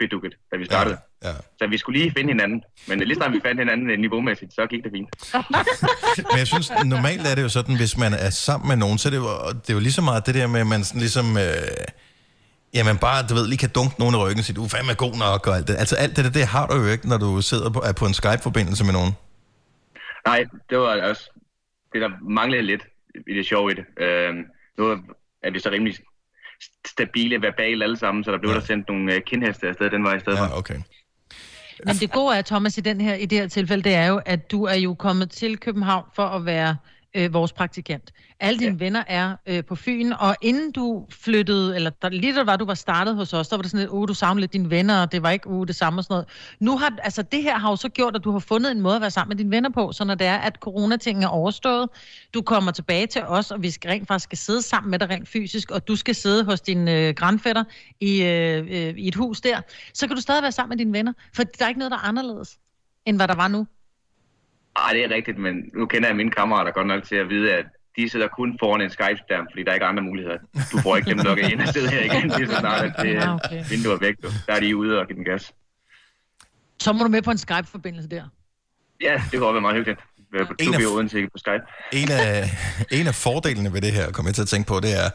Speaker 12: semi-bedukket, da vi startede.
Speaker 1: Ja, ja.
Speaker 12: Så vi skulle lige finde hinanden. Men lige snart vi fandt hinanden øh, niveaumæssigt, så gik det fint.
Speaker 1: Men jeg synes, normalt er det jo sådan, hvis man er sammen med nogen, så er det jo, det er jo lige så meget det der med, at man sådan ligesom... Øh, jamen bare, du ved, lige kan dunke nogen i ryggen og sige, du er fandme god nok og alt det. Altså alt det der, det har du jo ikke, når du sidder på, er på en Skype-forbindelse med nogen.
Speaker 12: Nej, det var også det, der manglede lidt i det sjove i det. Øhm, nu er vi så rimelig stabile verbalt alle sammen, så der blev ja. der sendt nogle øh, kindheste afsted den vej i stedet for.
Speaker 1: Ja, okay.
Speaker 2: Men det gode er, Thomas, i, den her, i det her tilfælde, det er jo, at du er jo kommet til København for at være øh, vores praktikant. Alle dine ja. venner er øh, på Fyn, og inden du flyttede, eller der, lige da var, du var startet hos os, der var det sådan lidt, uh, du savnede dine venner, og det var ikke uh, det samme og sådan noget. Nu har, altså det her har jo så gjort, at du har fundet en måde at være sammen med dine venner på, så når det er, at coronatingen er overstået, du kommer tilbage til os, og vi skal rent faktisk skal sidde sammen med dig rent fysisk, og du skal sidde hos din øh, grandfætter i, øh, øh, i et hus der, så kan du stadig være sammen med dine venner, for der er ikke noget, der er anderledes, end hvad der var nu.
Speaker 12: Ej, det er rigtigt, men nu kender jeg mine kammerater godt nok til at vide, at de sidder kun foran en Skype-skærm, fordi der er ikke andre muligheder. Du får ikke dem lukket ind og sidde her igen, lige så snart, at det
Speaker 2: Ja, okay.
Speaker 12: vinduet er væk. Du. Der er de ude og give den gas.
Speaker 2: Så må du med på en Skype-forbindelse der.
Speaker 12: Ja, det kunne være meget hyggeligt.
Speaker 1: En af-
Speaker 12: Odense på Skype.
Speaker 1: En af, en af fordelene ved det her, kommer jeg til at tænke på, det er,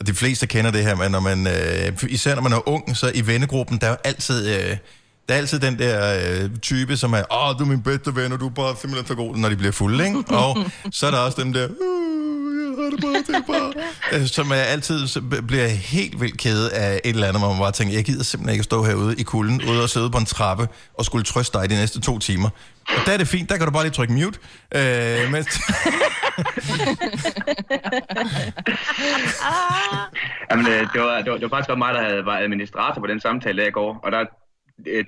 Speaker 1: og de fleste kender det her, men når man, øh, især når man er ung, så i vennegruppen, der er jo altid, øh, der er altid den der øh, type, som er, åh, du er min bedste ven, og du er bare simpelthen for god, når de bliver fulde, ikke? Og så er der også dem der, "Øh, jeg har det bare, det er bare, øh, som er altid bliver helt vildt kede af et eller andet, hvor man bare tænker, jeg gider simpelthen ikke at stå herude i kulden, ude og sidde på en trappe, og skulle trøste dig de næste to timer. Og der er det fint, der kan du bare lige trykke mute, øh, mens,
Speaker 12: Jamen, øh, det, var, det, var, det var faktisk mig, der havde, var administrator på den samtale der i går. Og der,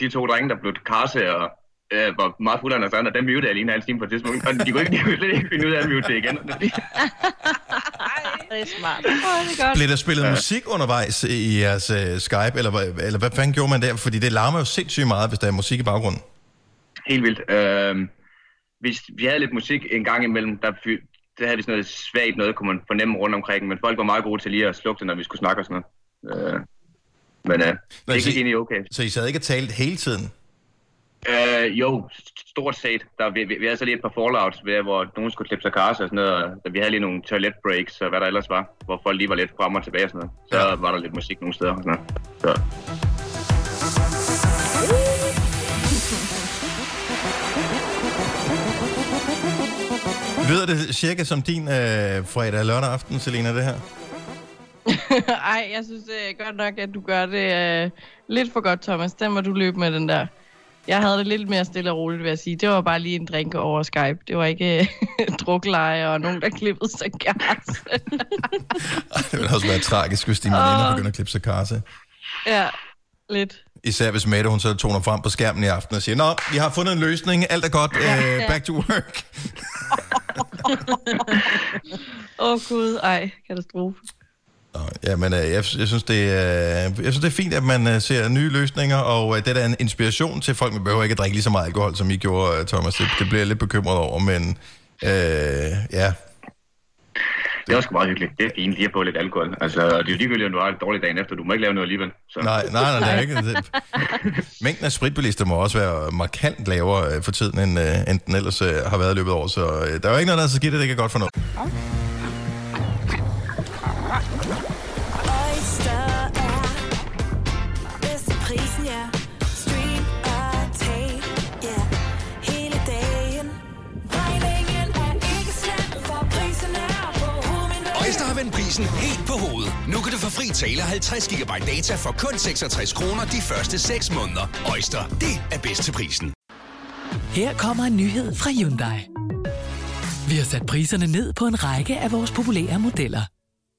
Speaker 12: de to drenge, der blev karse og øh, var meget fulde af deres andre, dem mutede jeg lige en halv time på et tidspunkt. Og de kunne, ikke, de kunne slet ikke finde ud af at mute det igen.
Speaker 3: Det er smart.
Speaker 5: Åh, det er godt.
Speaker 1: Blev der spillet musik undervejs i jeres uh, Skype, eller, hvad- eller hvad fanden gjorde man der? Fordi det larmer jo sindssygt meget, hvis der er musik i baggrunden.
Speaker 12: Helt vildt. Øh, vi, vi havde lidt musik en gang imellem, der, fy- der havde vi sådan noget svagt noget, kunne man fornemme rundt omkring, men folk var meget gode til lige at slukke det, når vi skulle snakke og sådan noget. Øh, men øh, det gik egentlig okay.
Speaker 1: Så I sad ikke og talte hele tiden?
Speaker 12: Øh, jo, st- stort set. Der, vi, vi, vi havde så lige et par fallouts, ved, hvor nogen skulle klippe sig karse og sådan noget, og vi havde lige nogle toilet breaks og hvad der ellers var, hvor folk lige var lidt frem og tilbage og sådan noget. Så ja. var der lidt musik nogle steder og sådan noget. Så.
Speaker 1: Lyder det cirka som din øh, fredag lørdag aften, Selena, det her?
Speaker 5: Ej, jeg synes det er godt nok, at du gør det øh, lidt for godt, Thomas. Den må du løbe med, den der. Jeg havde det lidt mere stille og roligt, vil jeg sige. Det var bare lige en drink over Skype. Det var ikke drukleje og nogen, der klippede sig gas.
Speaker 1: Det ville også være tragisk, hvis dine veninder begynder at klippe sig karse.
Speaker 5: ja, lidt.
Speaker 1: Især hvis Mette, hun så toner frem på skærmen i aften og siger, Nå, vi har fundet en løsning, alt er godt,
Speaker 5: Ja.
Speaker 1: øh, back to work.
Speaker 5: Åh oh, gud, ej, katastrofe.
Speaker 1: Ja, men øh, jeg, jeg, synes, det er, jeg synes, det er fint, at man øh, ser nye løsninger, og øh, det er da en inspiration til folk. Man behøver ikke at drikke lige så meget alkohol, som I gjorde, øh, Thomas. Det, det bliver jeg lidt bekymret over, men øh, ja.
Speaker 12: Det var sgu meget hyggeligt. Det er fint lige at få lidt alkohol. Altså, det er jo ligegyldigt, om du har en dårlig dagen efter. Du må ikke lave noget alligevel. Så.
Speaker 1: Nej, nej, nej, det er ikke. Det, mængden af spritbilister må også være markant lavere øh, for tiden, end, øh, end den ellers øh, har været i løbet af år. Så øh, der er jo ikke noget, der er så skidt, at det ikke er godt for noget.
Speaker 7: Oyster er bedst til prisen, ja. Stream og tag, ja. Hele dagen. Regningen er ikke slem, for prisen er på hovedet.
Speaker 13: Øjster har vendt prisen helt på hovedet. Nu kan du få fri tale 50 GB data for kun 66 kroner de første 6 måneder. Øjster, det er bedst til prisen.
Speaker 14: Her kommer en nyhed fra Hyundai. Vi har sat priserne ned på en række af vores populære modeller.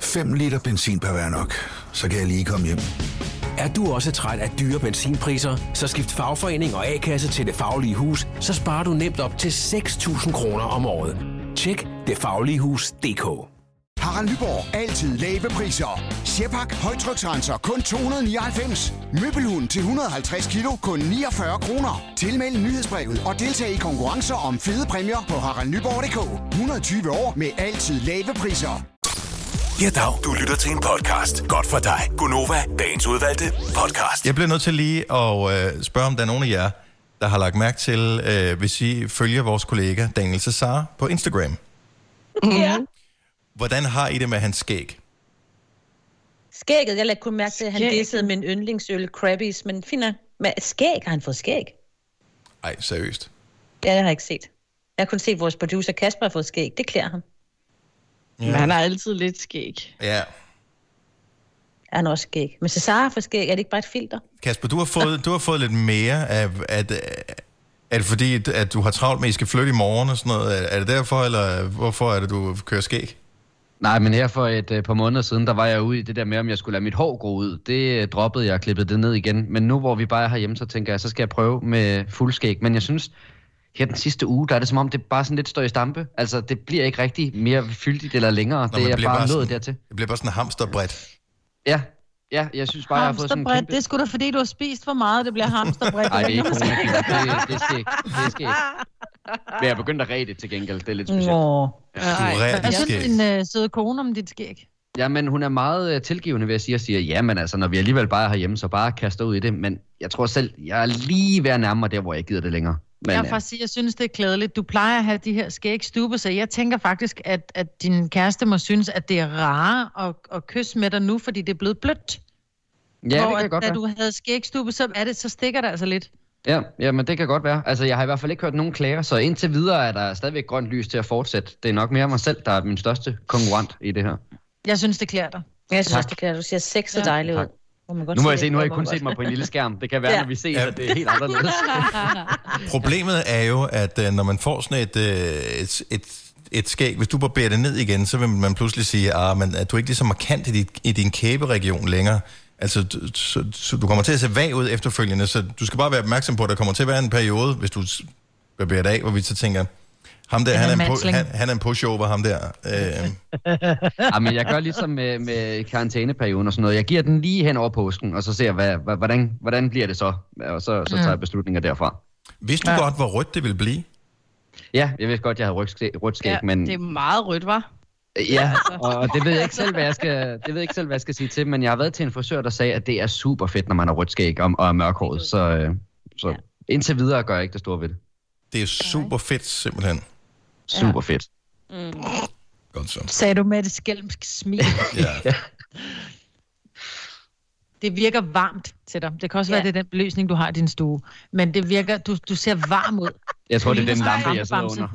Speaker 15: 5 liter benzin per hver nok. Så kan jeg lige komme hjem.
Speaker 16: Er du også træt af dyre benzinpriser, så skift fagforening og A-kasse til Det Faglige Hus, så sparer du nemt op til 6.000 kroner om året. Tjek detfagligehus.dk
Speaker 17: Harald Nyborg. Altid lave priser. Sjehpak. Højtryksrenser. Kun 299. Møbelhund til 150 kilo. Kun 49 kroner. Tilmeld nyhedsbrevet og deltag i konkurrencer om fede præmier på haraldnyborg.dk. 120 år med altid lave priser.
Speaker 6: Ja, dag. Du lytter til en podcast. Godt for dig. Gunova, dagens udvalgte podcast.
Speaker 1: Jeg bliver nødt til lige at øh, spørge, om der er nogen af jer, der har lagt mærke til, øh, hvis I følger vores kollega Daniel Cesar på Instagram.
Speaker 3: Ja.
Speaker 1: Hvordan har I det med hans skæg?
Speaker 3: Skægget, jeg lagde kun mærke til, at han
Speaker 5: Skægget.
Speaker 3: dissede min yndlingsøl, Krabbies, men fint nok. Men skæg, har han fået skæg?
Speaker 1: Ej, seriøst.
Speaker 3: Ja, det har jeg ikke set. Jeg har kun set, at vores producer Kasper har fået skæg. Det klæder ham.
Speaker 5: Ja. Men han har altid lidt skæg.
Speaker 1: Ja.
Speaker 3: Er han også skæg? Men Cesar har fået skæg. Er det ikke bare et filter?
Speaker 1: Kasper, du har fået, du har fået lidt mere af... At, er det fordi, at du har travlt med, at I skal flytte i morgen og sådan noget? Er- det derfor, eller hvorfor er det, du kører skæg?
Speaker 4: Nej, men her for et øh, par måneder siden, der var jeg ude i det der med, om jeg skulle lade mit hår gro ud. Det øh, droppede jeg og klippede det ned igen. Men nu, hvor vi bare er herhjemme, så tænker jeg, så skal jeg prøve med fuldskæg. Men jeg synes, her den sidste uge, der er det som om, det bare sådan lidt står i stampe. Altså, det bliver ikke rigtig mere fyldigt eller længere.
Speaker 1: Nå,
Speaker 4: det er bare nået dertil.
Speaker 1: Det bliver bare sådan hamsterbredt.
Speaker 4: Ja, ja, jeg synes bare, jeg har fået sådan en kæmpe...
Speaker 2: det er sgu da fordi, du har spist for meget, det bliver hamsterbredt.
Speaker 4: Nej, det er ikke. Det, det skal ikke. Det skal ikke. Men jeg er begyndt at ræde det til gengæld. Det er lidt specielt.
Speaker 2: Nå.
Speaker 1: rærer
Speaker 2: Hvad synes din øh, søde kone om dit skæg?
Speaker 4: Ja, men hun er meget øh, tilgivende ved at sige, og siger, ja, men altså, når vi alligevel bare er herhjemme, så bare kaster ud i det. Men jeg tror selv, jeg er lige ved at nærme mig der, hvor jeg gider det længere. Men,
Speaker 2: jeg
Speaker 4: øh,
Speaker 2: faktisk sige, jeg synes, det er klædeligt. Du plejer at have de her skæg stube, så jeg tænker faktisk, at, at din kæreste må synes, at det er rare at, at kysse med dig nu, fordi det er blevet blødt.
Speaker 4: det
Speaker 2: hvor
Speaker 4: kan
Speaker 2: at,
Speaker 4: godt
Speaker 2: da
Speaker 4: være.
Speaker 2: du havde skægstube, så, er det, så stikker det altså lidt.
Speaker 4: Ja, ja, men det kan godt være. Altså, jeg har i hvert fald ikke hørt nogen klager, så indtil videre er der stadigvæk grønt lys til at fortsætte. Det er nok mere mig selv, der er min største konkurrent i det her.
Speaker 2: Jeg synes, det klæder dig.
Speaker 3: Jeg synes
Speaker 4: Tak.
Speaker 3: også, det kan. Du ser sexet ja. dejligt ud. Må man godt
Speaker 4: Nu må jeg se, nu har I
Speaker 3: man
Speaker 4: kun set mig på en lille skærm. Det kan være,
Speaker 3: Ja.
Speaker 4: når vi ses, at det er helt anderledes.
Speaker 1: Problemet er jo, at øh, når man får sådan et, øh, et, et, et skæg, hvis du barberer det ned igen, så vil man pludselig sige, ah, men er du ikke lige så markant i, dit, i din kæberegion længere? Altså, du, så, så du kommer til at se vag ud efterfølgende, så du skal bare være opmærksom på, at der kommer til at være en periode, hvis du barberer det af, hvor vi så tænker, ham der,
Speaker 2: Han
Speaker 1: han
Speaker 2: er
Speaker 1: en,
Speaker 2: mansling.
Speaker 1: han, han er en pushover, ham der. Øh,
Speaker 4: ja, men jeg gør ligesom med, med karantæneperioden og sådan noget. Jeg giver den lige hen over påsken, og så ser jeg, hvad, hvordan, hvordan bliver det så? Og så, så tager jeg beslutninger derfra.
Speaker 1: vidste du ja. godt, hvor rødt det ville blive?
Speaker 4: Ja, jeg vidste godt, jeg havde rødt skæg, rødt skæg
Speaker 5: Ja,
Speaker 4: men...
Speaker 5: det er meget rødt, var.
Speaker 4: Ja, og det ved jeg ikke selv, hvad jeg skal, det ved jeg ikke selv, hvad jeg skal sige til, men jeg har været til en frisør, der sagde, at det er super fedt, når man har rødt skæg og, og er mørkhåret, så, øh, så indtil videre gør jeg ikke det store ved det.
Speaker 1: Det er super fedt, simpelthen.
Speaker 4: Super fedt.
Speaker 3: Mm.
Speaker 1: Godt så.
Speaker 2: Sagde du med det skælmsk smil.
Speaker 1: Ja.
Speaker 2: Det virker varmt til dig. Det kan også ja. være, det er den belysning, du har i din stue. Men det virker, du, du ser varm ud.
Speaker 4: Jeg tror, det er den lampe, jeg sidder under.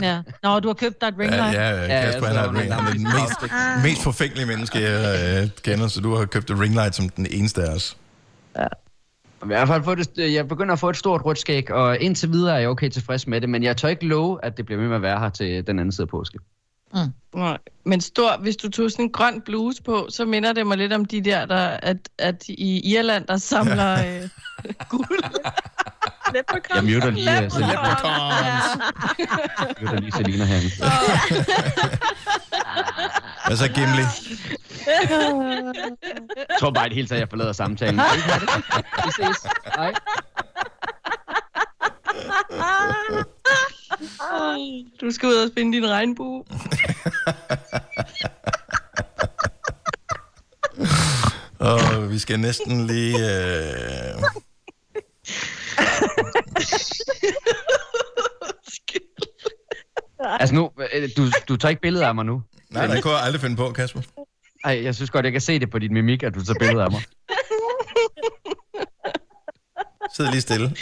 Speaker 1: Ja.
Speaker 2: Ja. Nå, du har købt dig et ring
Speaker 1: Ja,
Speaker 2: light.
Speaker 1: ja,
Speaker 4: Ja,
Speaker 1: Kasper,
Speaker 4: jeg
Speaker 1: han
Speaker 4: sidder
Speaker 1: er
Speaker 4: under
Speaker 1: den
Speaker 4: en
Speaker 1: mest, mest forfængelige menneske, jeg øh, kender, så du har købt et ringlight som den eneste af os.
Speaker 4: I hvert fald fået det, øh, jeg begynder at få et stort rødt skæg, og indtil videre er jeg okay tilfreds med det, men jeg tør ikke love, at det bliver ved med at være her til den anden side af påske.
Speaker 5: Nej. Men stor, hvis du tog sådan en grøn bluse på, så minder det mig lidt om de der, der at, at i Irland, der samler øh, guld.
Speaker 4: Jeg muter lige, uh, Selina,
Speaker 1: Leprechauns.
Speaker 4: muter lige Selina herinde.
Speaker 1: Hvad så, Gimli?
Speaker 4: Jeg tror bare i det hele taget, jeg forlader samtalen. Vi ses. Hej.
Speaker 5: Du skal ud og finde din regnbue.
Speaker 1: Og vi skal næsten lige... Øh...
Speaker 4: Altså nu, øh, du, du tager ikke billeder af mig nu.
Speaker 1: Nej, det kunne jeg aldrig finde på, Kasper.
Speaker 4: Ej, jeg synes godt, jeg kan se det på din mimik, at du tager billeder af mig.
Speaker 1: Sid lige stille.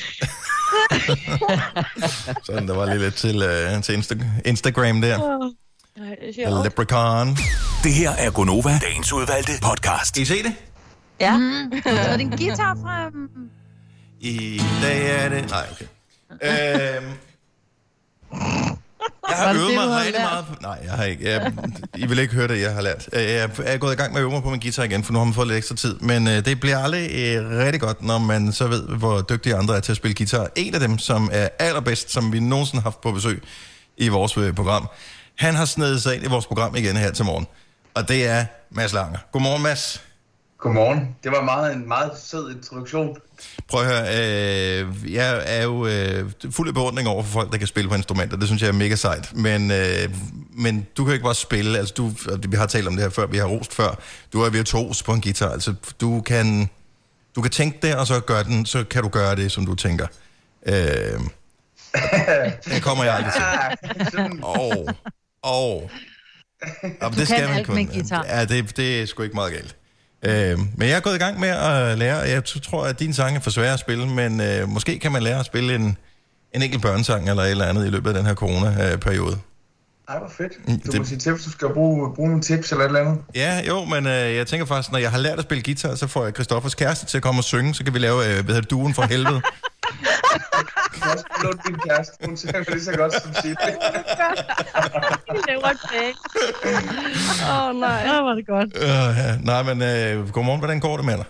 Speaker 1: Sådan, der var lige lidt til, øh, til Insta- Instagram der. Leprechaun.
Speaker 6: Det her er Gonova, dagens udvalgte podcast.
Speaker 1: Skal I se det?
Speaker 3: Ja.
Speaker 2: Mm. Så din guitar frem.
Speaker 1: I dag er det... Nej, okay. Øhm, jeg har øvet
Speaker 2: det,
Speaker 1: mig rigtig meget... På, nej, jeg har ikke. Jeg, I vil ikke høre det, jeg har lært. Øh, Jeg er gået i gang med at øve mig på min guitar igen, for nu har man fået lidt ekstra tid. Men øh, det bliver aldrig øh, rigtig godt, når man så ved, hvor dygtige andre er til at spille guitar. En af dem, som er allerbedst, som vi nogensinde har haft på besøg i vores øh, program, han har snedet sig ind i vores program igen her til morgen. Og det er Mads Langer. Godmorgen, Mads.
Speaker 18: Godmorgen. Det var meget, en meget sød introduktion.
Speaker 1: Prøv at høre, øh, jeg er jo øh, fuld af beundring over for folk, der kan spille på instrumenter. Det synes jeg er mega sejt. Men, øh, men du kan ikke bare spille. Altså, du, og vi har talt om det her før, vi har rost før. Du er virtuos på en guitar. Altså, du kan, du kan tænke det, og så, gøre den, så kan du gøre det, som du tænker. Øh, det kommer jeg aldrig til. Åh, åh. Ja,
Speaker 2: Du kan alt med en guitar.
Speaker 1: Ja, det, det er sgu ikke meget galt. Øh, men jeg er gået i gang med at lære. Jeg tror, at dine sange er for svære at spille, men øh, måske kan man lære at spille en, en enkelt børnesang eller et eller andet i løbet af den her corona-periode.
Speaker 18: Ej, hvor fedt.
Speaker 1: Mm,
Speaker 18: Du
Speaker 1: det-
Speaker 18: må sige til, hvis du skal bruge, bruge nogle tips eller et eller andet.
Speaker 1: Ja, jo, men øh, jeg tænker faktisk, når jeg har lært at spille guitar, så får jeg Christoffers kæreste til at komme og synge, så kan vi lave, øh, hvad hedder duen for helvede.
Speaker 18: Også låne din kæreste. Hun synger lige så godt som sit.
Speaker 5: Vi laver et bag. Åh oh, nej.
Speaker 2: Åh, var det godt.
Speaker 1: øh, ja. Nej, men øh, godmorgen, hvordan går det med dig?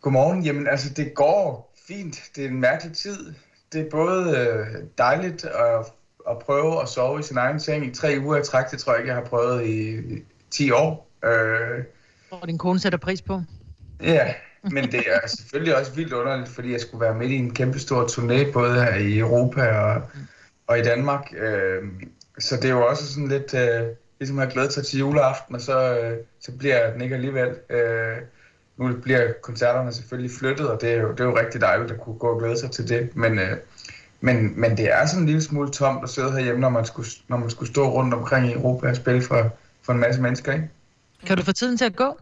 Speaker 18: Godmorgen. Jamen, altså, det går fint. Det er en mærkelig tid. Det er både øh, dejligt at, at prøve at sove i sin egen seng i tre uger i træk. Det tror jeg ikke, jeg har prøvet i, i 10 år. Øh,
Speaker 2: Og din kone sætter pris på.
Speaker 18: Ja, men det er selvfølgelig også vildt underligt, fordi jeg skulle være midt i en kæmpe stor turné, både her i Europa og, og i Danmark. Øh, så det er jo også sådan lidt, øh, ligesom jeg have glædet sig til juleaften, og så, øh, så bliver den ikke alligevel. Øh, nu bliver koncerterne selvfølgelig flyttet, og det er, jo, det er jo rigtig dejligt at kunne gå og glæde sig til det. Men, øh, men, men det er sådan en lille smule tomt at sidde herhjemme, når man skulle, når man skulle stå rundt omkring i Europa og spille for, for en masse mennesker, ikke?
Speaker 2: Kan du få tiden til at gå?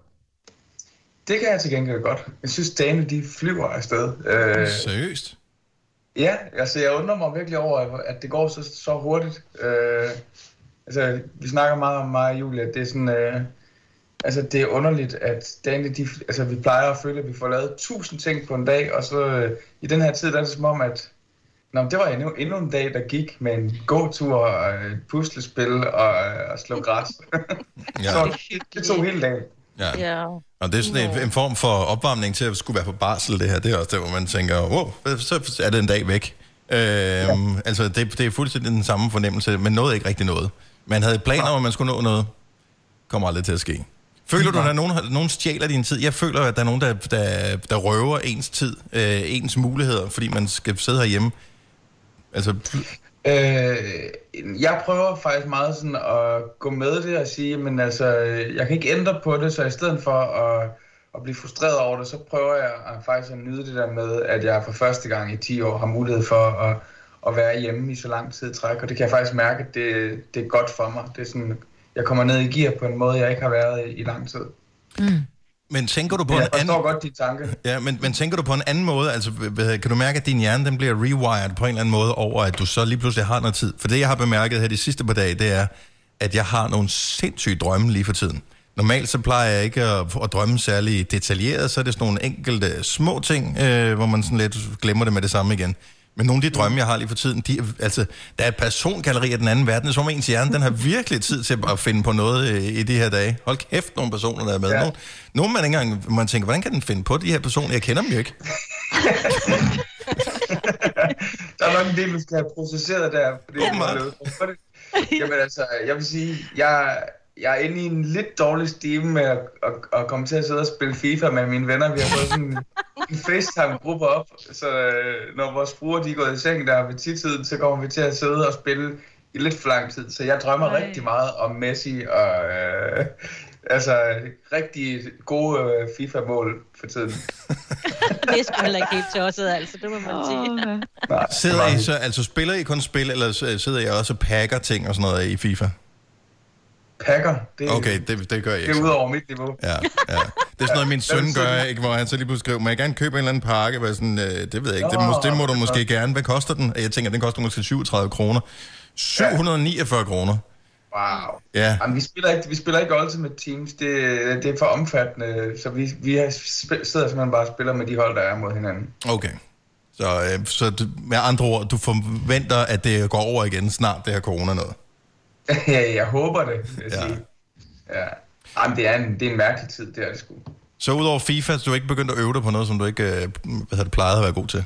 Speaker 18: Det kan jeg til gengæld godt. Jeg synes, dagene de flyver afsted. Øh,
Speaker 1: Seriøst?
Speaker 18: Ja, altså jeg undrer mig virkelig over, at det går så, så hurtigt. Øh, altså, vi snakker meget om mig og Julie, at det er sådan... Øh, altså, det er underligt, at dagene, de, altså, vi plejer at føle, at vi får lavet tusind ting på en dag, og så øh, i den her tid, der er det som om, at Nå, det var endnu, endnu en dag, der gik med en gåtur, og et puslespil og, øh, og slå græs.
Speaker 1: Ja.
Speaker 18: så det, det tog hele dagen.
Speaker 1: Ja.
Speaker 3: Ja.
Speaker 1: Og det er sådan en, en form for opvarmning til at skulle være på barsel, det her. Det er også der, hvor man tænker, wow, så er det en dag væk. Øhm, ja. Altså, det, det er fuldstændig den samme fornemmelse, men nåede ikke rigtig noget. Man havde planer om, at man skulle nå noget. Kommer aldrig til at ske. Føler du, at der er nogen, nogen stjæler din tid? Jeg føler, at der er nogen, der, der, der røver ens tid, øh, ens muligheder, fordi man skal sidde herhjemme. Altså,
Speaker 18: Øh, jeg prøver faktisk meget sådan at gå med det og sige, men altså, jeg kan ikke ændre på det, så i stedet for at, at blive frustreret over det, så prøver jeg at faktisk at nyde det der med, at jeg for første gang i 10 år har mulighed for at, at være hjemme i så lang tid i træk, og det kan jeg faktisk mærke, at det, det er godt for mig. Det er sådan, jeg kommer ned i gear på en måde, jeg ikke har været i, i lang tid.
Speaker 1: Mm men tænker du på
Speaker 18: Jeg
Speaker 1: en anden...
Speaker 18: godt de tanke.
Speaker 1: Ja, men, men tænker du på en anden måde? Altså, kan du mærke, at din hjerne den bliver rewired på en eller anden måde over, at du så lige pludselig har noget tid? For det, jeg har bemærket her de sidste par dage, det er, at jeg har nogle sindssyge drømme lige for tiden. Normalt så plejer jeg ikke at, at drømme særlig detaljeret, så er det sådan nogle enkelte små ting, øh, hvor man sådan lidt glemmer det med det samme igen. Men nogle af de drømme, jeg har lige for tiden, de, altså, der er et persongalleri af den anden verden, som ens hjerne, den har virkelig tid til at finde på noget øh, i de her dage. Hold kæft, nogle personer, der er med. Ja. Nogle, nogle man ikke engang, man tænker, hvordan kan den finde på de her personer? Jeg kender dem jo ikke.
Speaker 18: Der er nok en del, du skal have processeret der. Fordi det Jamen altså, jeg vil sige, jeg, jeg er inde i en lidt dårlig stime med at, at, at komme til at sidde og spille FIFA med mine venner. Vi har fået sådan en FaceTime-gruppe op, så øh, når vores fruer de er gået i seng der ved tidtiden, så kommer vi til at sidde og spille i lidt for lang tid. Så jeg drømmer
Speaker 3: Ej.
Speaker 18: rigtig meget om Messi og øh, altså rigtig gode øh, FIFA-mål for tiden.
Speaker 3: Det er sgu heller ikke helt tosset, altså. Det må man sige.
Speaker 1: Sidder I så, altså spiller I kun spil, eller sidder I også og pakker ting og sådan noget i FIFA?
Speaker 18: Pakker, det,
Speaker 1: Okay, det, det gør jeg
Speaker 18: det
Speaker 1: ikke.
Speaker 18: er ud over mit niveau.
Speaker 1: Ja, ja. Det er sådan noget, min søn gør, ikke, hvor han så lige pludselig skriver, må jeg gerne købe en eller anden pakke? Hvor jeg sådan, øh, det ved jeg ikke, det, må, det må du måske gerne. Hvad koster den? Jeg tænker, den koster måske 37 kroner. 749 kroner.
Speaker 18: Wow.
Speaker 1: Ja.
Speaker 18: Jamen, vi, spiller ikke, vi spiller ikke Ultimate Teams. Det, det er for omfattende, så vi, vi har sp- sidder simpelthen bare og spiller med de hold, der er mod hinanden.
Speaker 1: Okay. Så, øh, så du, med andre ord, du forventer, at det går over igen snart, det her corona noget.
Speaker 18: Ja, jeg håber det, vil jeg ja. sige. Ja. Jamen, det er, en, det er en mærkelig tid, det er det sgu.
Speaker 1: Så udover FIFA, så du er ikke begyndt at øve dig på noget, som du ikke øh, hvad det, plejede at være god til?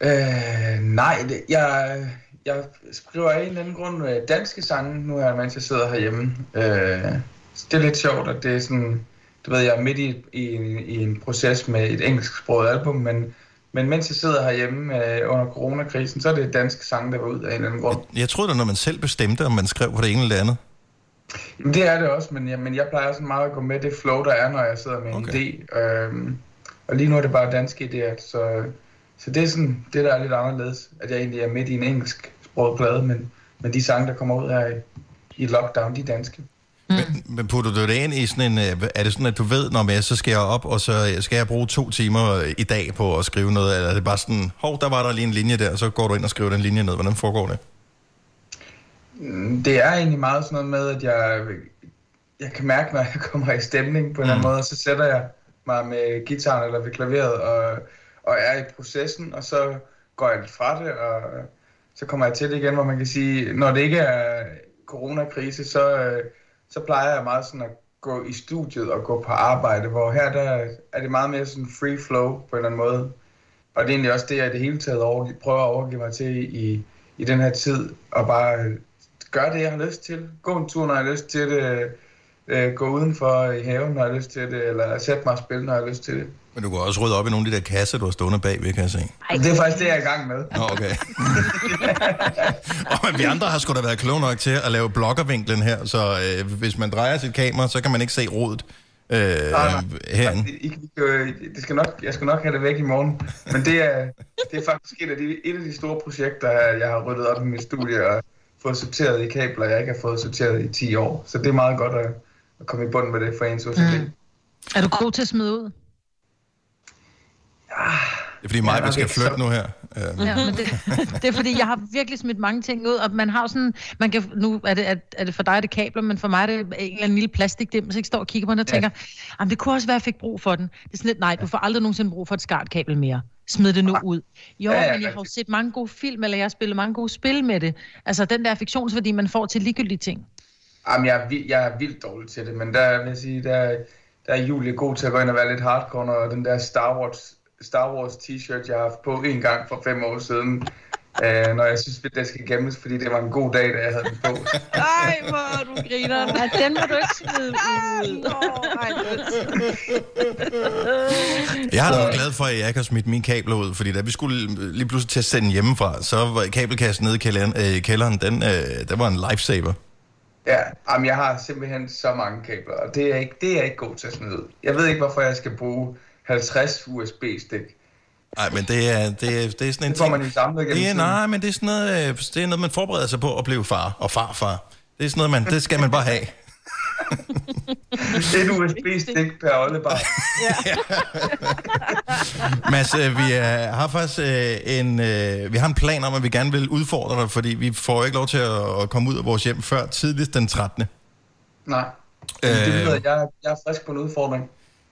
Speaker 18: Øh, nej, det, jeg, jeg skriver af en eller anden grund øh, danske sange, nu her, mens jeg sidder herhjemme. Øh, det er lidt sjovt, at det er sådan, du ved, jeg er midt i, i, en- i en proces med et engelsksproget album, men, men mens jeg sidder herhjemme øh, under coronakrisen, så er det danske sange, der var ud af en eller anden grund.
Speaker 1: Jeg troede da, når man selv bestemte, om man skrev på det ene eller det andet.
Speaker 18: Jamen, det er det også, men jeg, men jeg plejer sådan meget at gå med det flow, der er, når jeg sidder med en idé. Øhm, og lige nu er det bare danske idéer, så, så det er sådan, det der er lidt anderledes, at jeg egentlig er midt i en engelsk sproget plade, men, men de sange, der kommer ud her i, i lockdown, de er danske.
Speaker 1: Men putter du det ind i sådan en... øh, Er det sådan, at du ved, når jeg så skal jeg op, og så skal jeg bruge to timer øh, i dag på at skrive noget? Eller er det bare sådan, hov, der var der lige en linje der, og så går du ind og skriver den linje ned. Hvordan foregår det?
Speaker 18: Mm, Det er egentlig meget sådan noget med, at jeg, jeg kan mærke, når jeg kommer i stemning på en eller anden måde, og så sætter jeg mig med gitaren eller ved klaveret og, og er i processen, og så går jeg lidt fra det, og så kommer jeg til det igen, hvor man kan sige, når det ikke er coronakrise, så, øh, så plejer jeg meget sådan at gå i studiet og gå på arbejde, hvor her der er det meget mere sådan free flow på en eller anden måde. Og det er egentlig også det, jeg i det hele taget over, prøver at overgive mig til i, i den her tid, og bare øh, gøre det, jeg har lyst til. Gå en tur, når jeg har lyst til det. Øh, gå udenfor i haven, når jeg har lyst til det. Eller sætte mig og spille, når jeg har lyst til det.
Speaker 1: Men du kan også rydde op i nogle af de der kasser, du har stående bagved, kan jeg se.
Speaker 18: Ej, det er faktisk det, jeg er i gang med.
Speaker 1: Nå, okay. og men vi andre har sgu da været kloge nok til at lave blokkervinklen her, så øh, hvis man drejer sit kamera, så kan man ikke se rodet øh, herinde.
Speaker 18: I, I, øh, det skal nok, jeg skal nok have det væk i morgen. Men det er, det er faktisk et af, de, et af de store projekter, jeg har ryddet op i mit studie og fået sorteret i kabler, jeg ikke har fået sorteret i 10 år. Så det er meget godt at, at komme i bund med det for ens OCD. Mm.
Speaker 2: Er du god til at smide ud?
Speaker 1: Det er fordi mig,
Speaker 18: Ja,
Speaker 1: vi skal flytte
Speaker 18: så-
Speaker 1: nu her. Øhm,
Speaker 2: Ja, men det, det er fordi, jeg har virkelig smidt mange ting ud, og man har sådan, man kan, nu er det, er, er det for dig, det er kabler, men for mig er det en eller anden lille plastikdim, så jeg står og kigger på den og tænker, jamen det kunne også være, at jeg fik brug for den. Det er sådan lidt, nej, du får aldrig nogensinde brug for et skartkabel mere. Smid det nu ud. Jo,
Speaker 18: Ja, ja,
Speaker 2: men jeg har jo set mange gode film, eller jeg har spillet mange gode spil med det. Altså den der fiktionsværdi, man får til ligegyldige ting.
Speaker 18: Jamen, jeg er, vild, jeg er vildt dårlig til det, men der vil jeg sige, der, der er Julie god til at gå ind og være lidt hardcore, og den der Star Wars, Star Wars t-shirt, jeg har haft på en gang for fem år siden, øh, når jeg synes, at det skal gemmes, fordi det var en god dag, da jeg havde den på.
Speaker 5: Ej, hvor du griner.
Speaker 2: Nej, den må du ikke smide ud.
Speaker 1: Jeg er da glad for, at jeg ikke har smidt mine kabler ud, fordi da vi skulle lige pludselig til at sende hjemmefra, så var kabelkassen nede i kælderen, øh, kælderen den, øh, den var en lifesaver.
Speaker 18: Ja, jamen, jeg har simpelthen så mange kabler, og det er, ikke, det er jeg ikke god til at smide ud. Jeg ved ikke, hvorfor jeg skal bruge 50 USB-stik.
Speaker 1: Nej, men det er, det, er, det er sådan en
Speaker 18: Det får man jo samlet
Speaker 1: det er. Nej, men det er, sådan noget, øh, det er noget, man forbereder sig på at blive far og farfar. Det er sådan noget, man, det skal man bare have.
Speaker 18: Et USB-stik per oldebar.
Speaker 1: Mads, øh, vi er, har faktisk øh, en, øh, vi har en plan om, at vi gerne vil udfordre dig, fordi vi får ikke lov til at, komme ud af vores hjem før tidligst den 13.
Speaker 18: Nej,
Speaker 1: Øh,
Speaker 18: det lyder, jeg, er- jeg er frisk på en udfordring.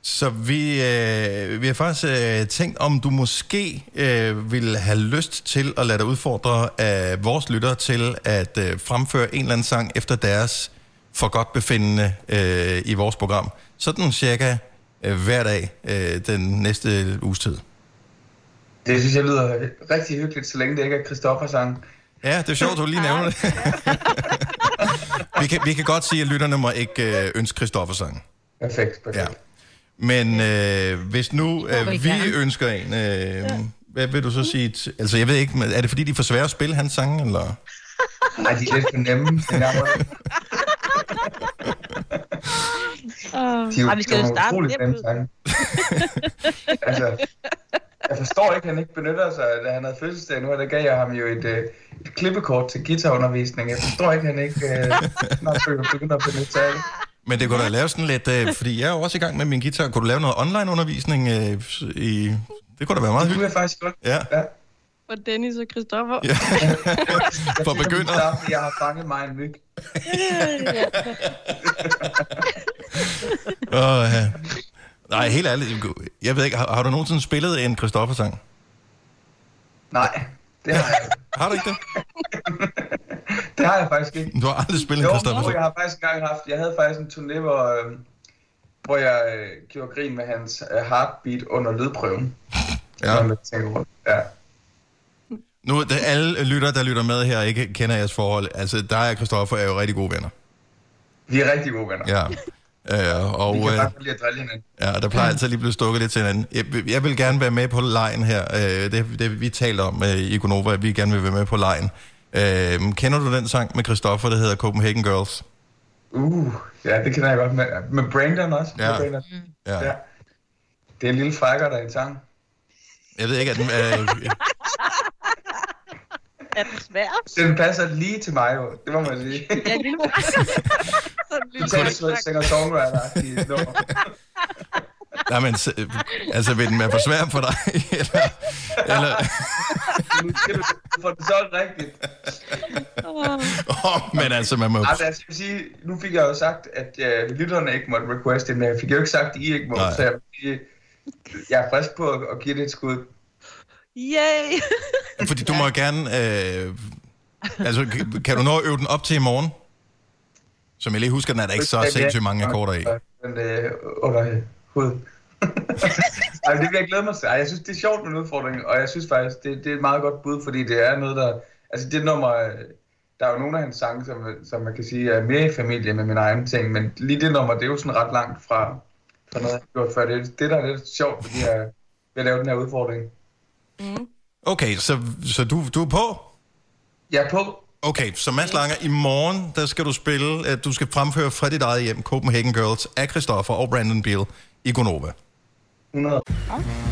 Speaker 1: Så vi, øh, vi har faktisk øh, tænkt, om du måske øh, vil have lyst til at lade dig udfordre af vores lyttere til at øh, fremføre en eller anden sang efter deres for godt befindende øh, i vores program. Sådan cirka øh, hver dag øh, den næste uges tid.
Speaker 18: Det synes jeg lyder rigtig hyggeligt, så længe det ikke er Christoffer sang.
Speaker 1: Ja, det er sjovt, du lige nævner det. vi, kan, vi kan godt sige, at lytterne må ikke øh, ønske Christoffer sang.
Speaker 18: Perfekt, perfekt.
Speaker 1: Ja. Men øh, hvis nu øh, vi ønsker en, øh, hvad vil du så sige? T- altså, jeg ved ikke, er det fordi, de er for svære at spille hans sange, eller?
Speaker 18: Nej, de er lidt for nemme. Nærmere- De er jo-
Speaker 3: Ej, vi skal jo starte
Speaker 18: utroligt
Speaker 3: nemt
Speaker 18: altså, jeg forstår ikke, at han ikke benytter sig, da han havde fødselsdag nu, og der gav jeg ham jo et, øh, et klippekort til guitarundervisning. Jeg forstår ikke, at han ikke øh, snart begynder at benytte sig af det.
Speaker 1: Men det kunne da lave sådan lidt, øh, fordi jeg er jo også i gang med min guitar. Kunne du lave noget online-undervisning øh, i... Det kunne da være meget
Speaker 18: Det kunne
Speaker 1: hyggeligt.
Speaker 18: jeg faktisk godt.
Speaker 1: Ja.
Speaker 18: ja.
Speaker 5: For Dennis og Christoffer.
Speaker 1: Ja.
Speaker 18: For
Speaker 1: begyndere.
Speaker 18: Jeg har fanget mig en myg.
Speaker 1: Åh, ja. Nej, helt ærligt. Jeg ved ikke, har, har du nogensinde spillet en Christoffer-sang?
Speaker 18: Nej, det har jeg ikke.
Speaker 1: Har du ikke det?
Speaker 18: Det har jeg faktisk ikke.
Speaker 1: Du har aldrig spillet en
Speaker 18: jo,
Speaker 1: Christoffer
Speaker 18: Jo, jeg har faktisk engang haft, jeg havde faktisk en turné, hvor, øh, hvor jeg øh, gjorde grin med hans øh, heartbeat under lydprøven.
Speaker 1: Ja.
Speaker 18: Når man tænker. Ja.
Speaker 1: Nu, det, alle lytter, der lytter med her, ikke kender jeres forhold. Altså, dig og Christoffer er jo rigtig gode venner.
Speaker 18: Vi er rigtig gode venner.
Speaker 1: Ja. Øh, og,
Speaker 18: Vi kan
Speaker 1: øh,
Speaker 18: lide at drille hinanden.
Speaker 1: Ja, der plejer altid lige at blive stukket lidt til hinanden. Jeg, jeg vil gerne være med på lejen her. Øh, det, det vi talte om øh, i Gonova, at vi gerne vil være med på lejen. Øh, kender du den sang med Christoffer, der hedder Copenhagen Girls?
Speaker 18: Uh, ja, det kender jeg godt med. Med Brandon også.
Speaker 1: Ja.
Speaker 18: Med Brandon.
Speaker 1: Ja.
Speaker 18: ja. Det er en lille frækker, der er en sang.
Speaker 1: Jeg ved ikke, at den... Øh,
Speaker 3: Er den svær?
Speaker 18: Den passer lige til mig, jo. Det må man sige.
Speaker 3: Ja, lille
Speaker 18: Du tager singer-songwriter-agtigt nummer.
Speaker 1: nej, men, øh, altså, vil den være for svær for dig? eller, eller,
Speaker 18: Nu skal du få det så rigtigt.
Speaker 1: oh, men altså, man må...
Speaker 18: Altså, jeg skal sige, nu fik jeg jo sagt, at uh, lytterne ikke måtte requeste, men jeg fik jo ikke sagt, at I ikke må.
Speaker 1: Nej.
Speaker 18: Så jeg, jeg er frisk på at, at give det et skud.
Speaker 5: Yay!
Speaker 1: Fordi du må gerne... Øh, altså, kan- du nå at øve den op til i morgen? Som jeg lige husker, den er der ikke så sindssygt mange akkorder i.
Speaker 18: Men øh, under hud. Ej, det vil jeg glæde mig til. Ej, jeg synes, det er sjovt med en udfordring, og jeg synes faktisk, det, det er et meget godt bud, fordi det er noget, der... Altså, det nummer... Der er jo nogle af hans sange, som, som man kan sige er mere i familie med min egen ting, men lige det nummer, det er jo sådan ret langt fra, fra noget, jeg har gjort før. Det er det, der er lidt sjovt ved, de her, ved at lave den her udfordring.
Speaker 1: Okay, så, så du, du er på?
Speaker 18: Jeg er på.
Speaker 1: Okay, så Mads Langer, i morgen, der skal du spille, at du skal fremføre fra dit eget hjem, Copenhagen Girls, af Christoffer og Brandon Beal i Gonova.
Speaker 18: 100.
Speaker 7: Oyster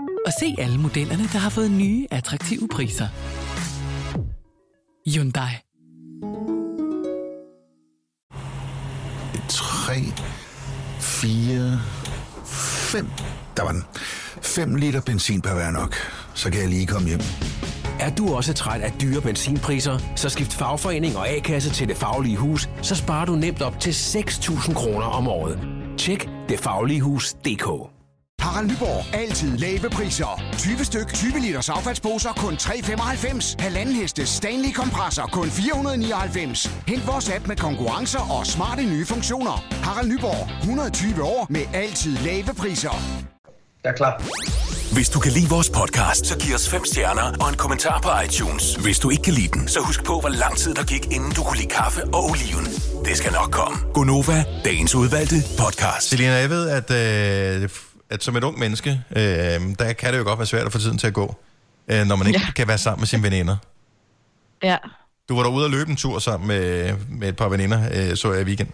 Speaker 14: og se alle modellerne, der har fået nye, attraktive priser. Hyundai.
Speaker 15: 3, 4, 5. Der var den. 5 liter benzin per hver nok. Så kan jeg lige komme hjem.
Speaker 16: Er du også træt af dyre benzinpriser, så skift fagforening og A-kasse til Det Faglige Hus, så sparer du nemt op til 6.000 kroner om året. Tjek detfagligehus.dk
Speaker 17: Harald Nyborg. Altid lave priser. 20 styk, 20 liters affaldsposer kun 3,95. Halvanden heste Stanley kompresser kun 499. Hent vores app med konkurrencer og smarte nye funktioner. Harald Nyborg. 120 år med altid lave priser.
Speaker 18: Jeg er klar.
Speaker 6: Hvis du kan lide vores podcast, så giv os fem stjerner og en kommentar på iTunes. Hvis du ikke kan lide den, så husk på, hvor lang tid der gik, inden du kunne lide kaffe og oliven. Det skal nok komme. Gonova, dagens udvalgte podcast.
Speaker 1: Selina, jeg ved, at, øh, at som et ung menneske, øh, der kan det jo godt være svært at få tiden til at gå, øh, når man ikke ja. kan være sammen med sine veninder.
Speaker 5: Ja.
Speaker 1: Du var derude og løbe en tur sammen med, med et par veninder, øh, så jeg i weekend.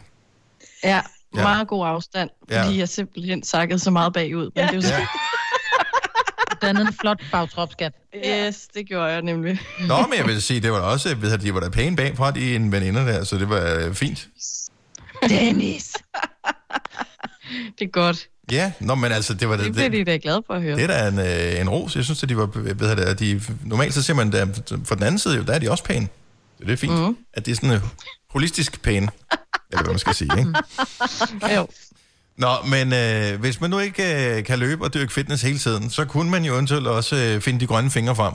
Speaker 5: Ja,
Speaker 1: Ja.
Speaker 5: ja. meget god afstand,
Speaker 1: Ja.
Speaker 5: fordi jeg simpelthen sakkede så meget bagud. Men ja. det er jo
Speaker 1: Ja.
Speaker 2: Dannet en flot bagtropskat.
Speaker 5: Yes, det gjorde jeg nemlig.
Speaker 1: Nå, men jeg vil sige, det var da også, ved at de var da pæne bagfra, de en veninder der, så det var fint.
Speaker 5: Dennis! det er godt.
Speaker 1: Ja, nå, men altså, det var da...
Speaker 5: Det bliver de da glade for at høre.
Speaker 1: Det er da en, øh, en ros. Jeg synes, at de var... Ved jeg, det, de, normalt så ser man, der, for den anden side, jo, der er de også pæne. Så det er fint, mm. at det er sådan uh, holistisk pæne. Eller hvad man skal sige, ikke?
Speaker 5: jo.
Speaker 1: Nå, men øh, hvis man nu ikke øh, kan løbe og dyrke fitness hele tiden, så kunne man jo eventuelt også øh, finde de grønne fingre frem.